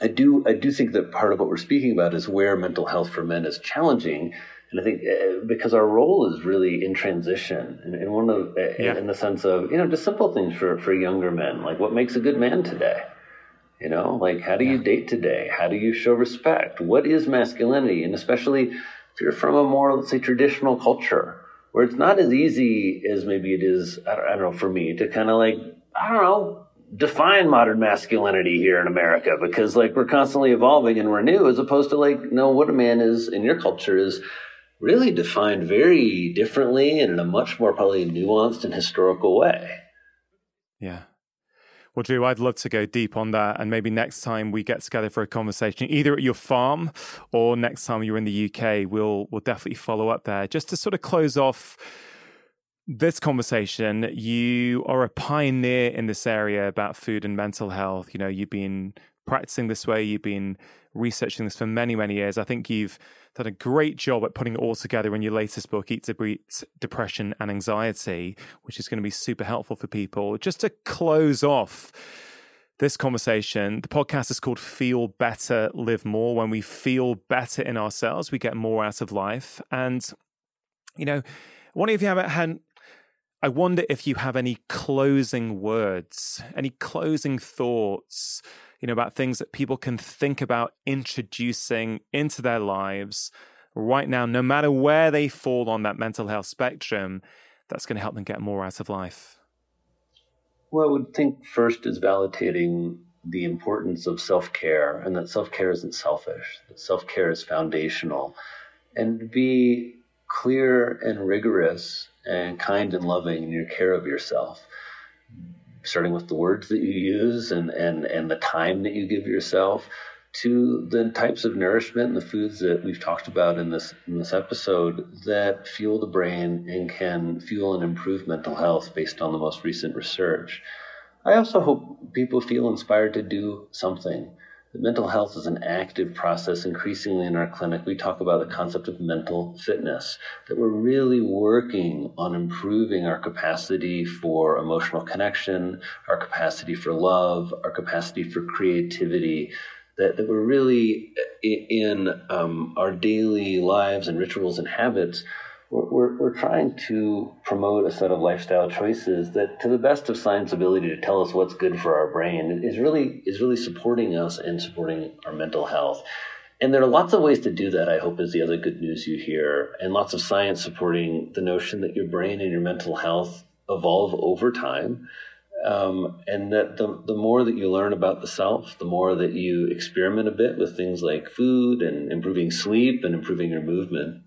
I do I do think that part of what we're speaking about is where mental health for men is challenging And I think uh, because our role is really in transition, and, and one of uh, yeah. in the sense of you know just simple things for for younger men, like what makes a good man today. You know, like how do yeah. you date today? How do you show respect? What is masculinity? And especially if you're from a more, let's say, traditional culture where it's not as easy as maybe it is, I don't, I don't know, for me to kind of like, I don't know, define modern masculinity here in America because like we're constantly evolving and we're new as opposed to like, no, what a man is in your culture is really defined very differently and in a much more probably nuanced and historical way. Yeah. Well, Drew, I'd love to go deep on that. And maybe next time we get together for a conversation, either at your farm or next time you're in the UK, we'll we'll definitely follow up there. Just to sort of close off this conversation, you are a pioneer in this area about food and mental health. You know, you've been practicing this way, you've been researching this for many, many years. I think you've done a great job at putting it all together in your latest book, Eat to Beat Depression and Anxiety, which is going to be super helpful for people. Just to close off this conversation, the podcast is called Feel Better, Live More. When we feel better in ourselves, we get more out of life. And, you know, one of you haven't I wonder if you have any closing words, any closing thoughts you know, about things that people can think about introducing into their lives right now, no matter where they fall on that mental health spectrum, that's going to help them get more out of life? Well, I would think first is validating the importance of self care and that self care isn't selfish, that self care is foundational, and be clear and rigorous and kind and loving in your care of yourself starting with the words that you use and, and, and the time that you give yourself to the types of nourishment and the foods that we've talked about in this in this episode that fuel the brain and can fuel and improve mental health based on the most recent research. I also hope people feel inspired to do something mental health is an active process. Increasingly in our clinic, we talk about the concept of mental fitness, that we're really working on improving our capacity for emotional connection, our capacity for love, our capacity for creativity. That, that we're really in um, our daily lives and rituals and habits we're, we're trying to promote a set of lifestyle choices that, to the best of science ability to tell us what's good for our brain, is really is really supporting us and supporting our mental health. And there are lots of ways to do that, I hope, is the other good news you hear, and lots of science supporting the notion that your brain and your mental health evolve over time. Um, and that the, the more that you learn about the self, the more that you experiment a bit with things like food and improving sleep and improving your movement,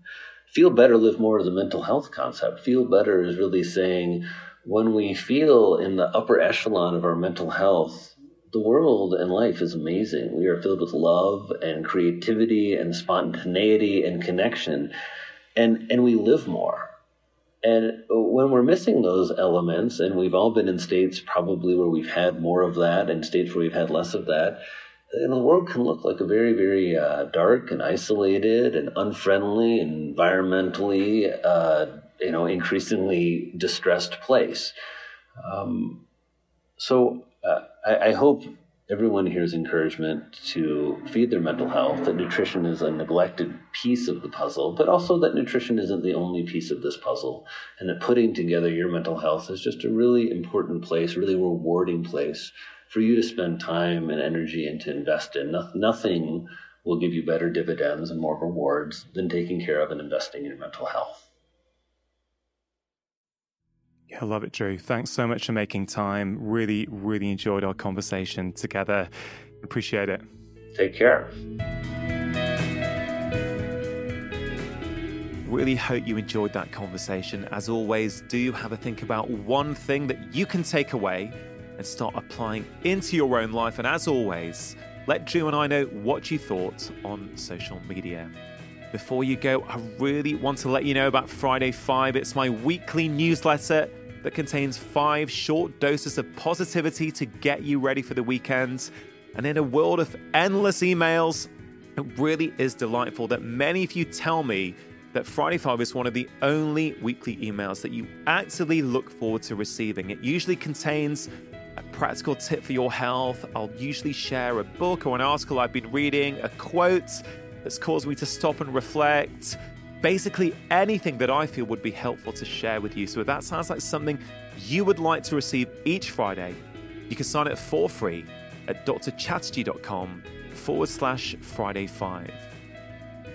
feel better, live more is a mental health concept. Feel better is really saying when we feel in the upper echelon of our mental health, the world and life is amazing. We are filled with love and creativity and spontaneity and connection, and, and we live more. And when we're missing those elements, and we've all been in states probably where we've had more of that and states where we've had less of that, and the world can look like a very, very uh, dark and isolated and unfriendly, environmentally, uh, you know, increasingly distressed place. Um, so uh, I, I, hope everyone hears encouragement to feed their mental health, that nutrition is a neglected piece of the puzzle, but also that nutrition isn't the only piece of this puzzle, and that putting together your mental health is just a really important place, really rewarding place for you to spend time and energy and to invest in. No, nothing will give you better dividends and more rewards than taking care of and investing in your mental health. Yeah, I love it, Drew. Thanks so much for making time. Really, really enjoyed our conversation together. Appreciate it. Take care. Really hope you enjoyed that conversation. As always, do have a think about one thing that you can take away and start applying into your own life. And as always, let Drew and I know what you thought on social media. Before you go, I really want to let you know about Friday 5. It's my weekly newsletter that contains five short doses of positivity to get you ready for the weekend. And in a world of endless emails, it really is delightful that many of you tell me that Friday 5 is one of the only weekly emails that you actively look forward to receiving. It usually contains a practical tip for your health. I'll usually share a book or an article I've been reading, a quote that's caused me to stop and reflect, basically anything that I feel would be helpful to share with you. So if that sounds like something you would like to receive each Friday, you can sign up for free at drchatterjee.com forward slash Friday 5.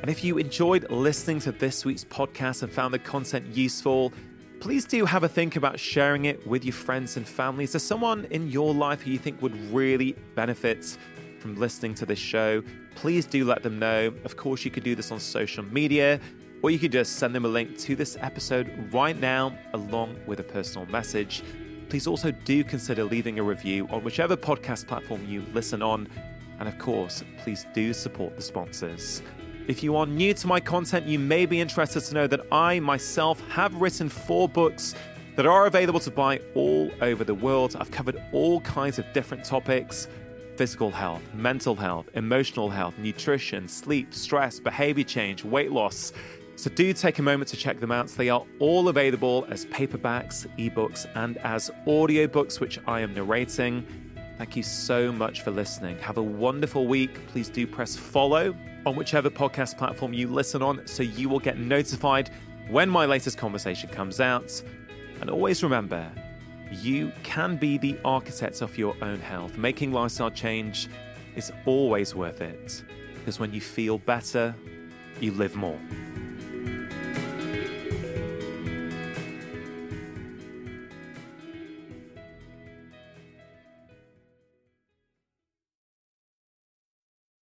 And if you enjoyed listening to this week's podcast and found the content useful, please do have a think about sharing it with your friends and family. Is there someone in your life who you think would really benefit from listening to this show? Please do let them know. Of course, you could do this on social media, or you could just send them a link to this episode right now, along with a personal message. Please also do consider leaving a review on whichever podcast platform you listen on. And of course, please do support the sponsors. If you are new to my content, you may be interested to know that I myself have written four books that are available to buy all over the world. I've covered all kinds of different topics physical health, mental health, emotional health, nutrition, sleep, stress, behavior change, weight loss. So do take a moment to check them out. They are all available as paperbacks, ebooks, and as audiobooks, which I am narrating. Thank you so much for listening. Have a wonderful week. Please do press follow on whichever podcast platform you listen on so you will get notified when my latest conversation comes out. And always remember, you can be the architects of your own health. Making lifestyle change is always worth it because when you feel better, you live more.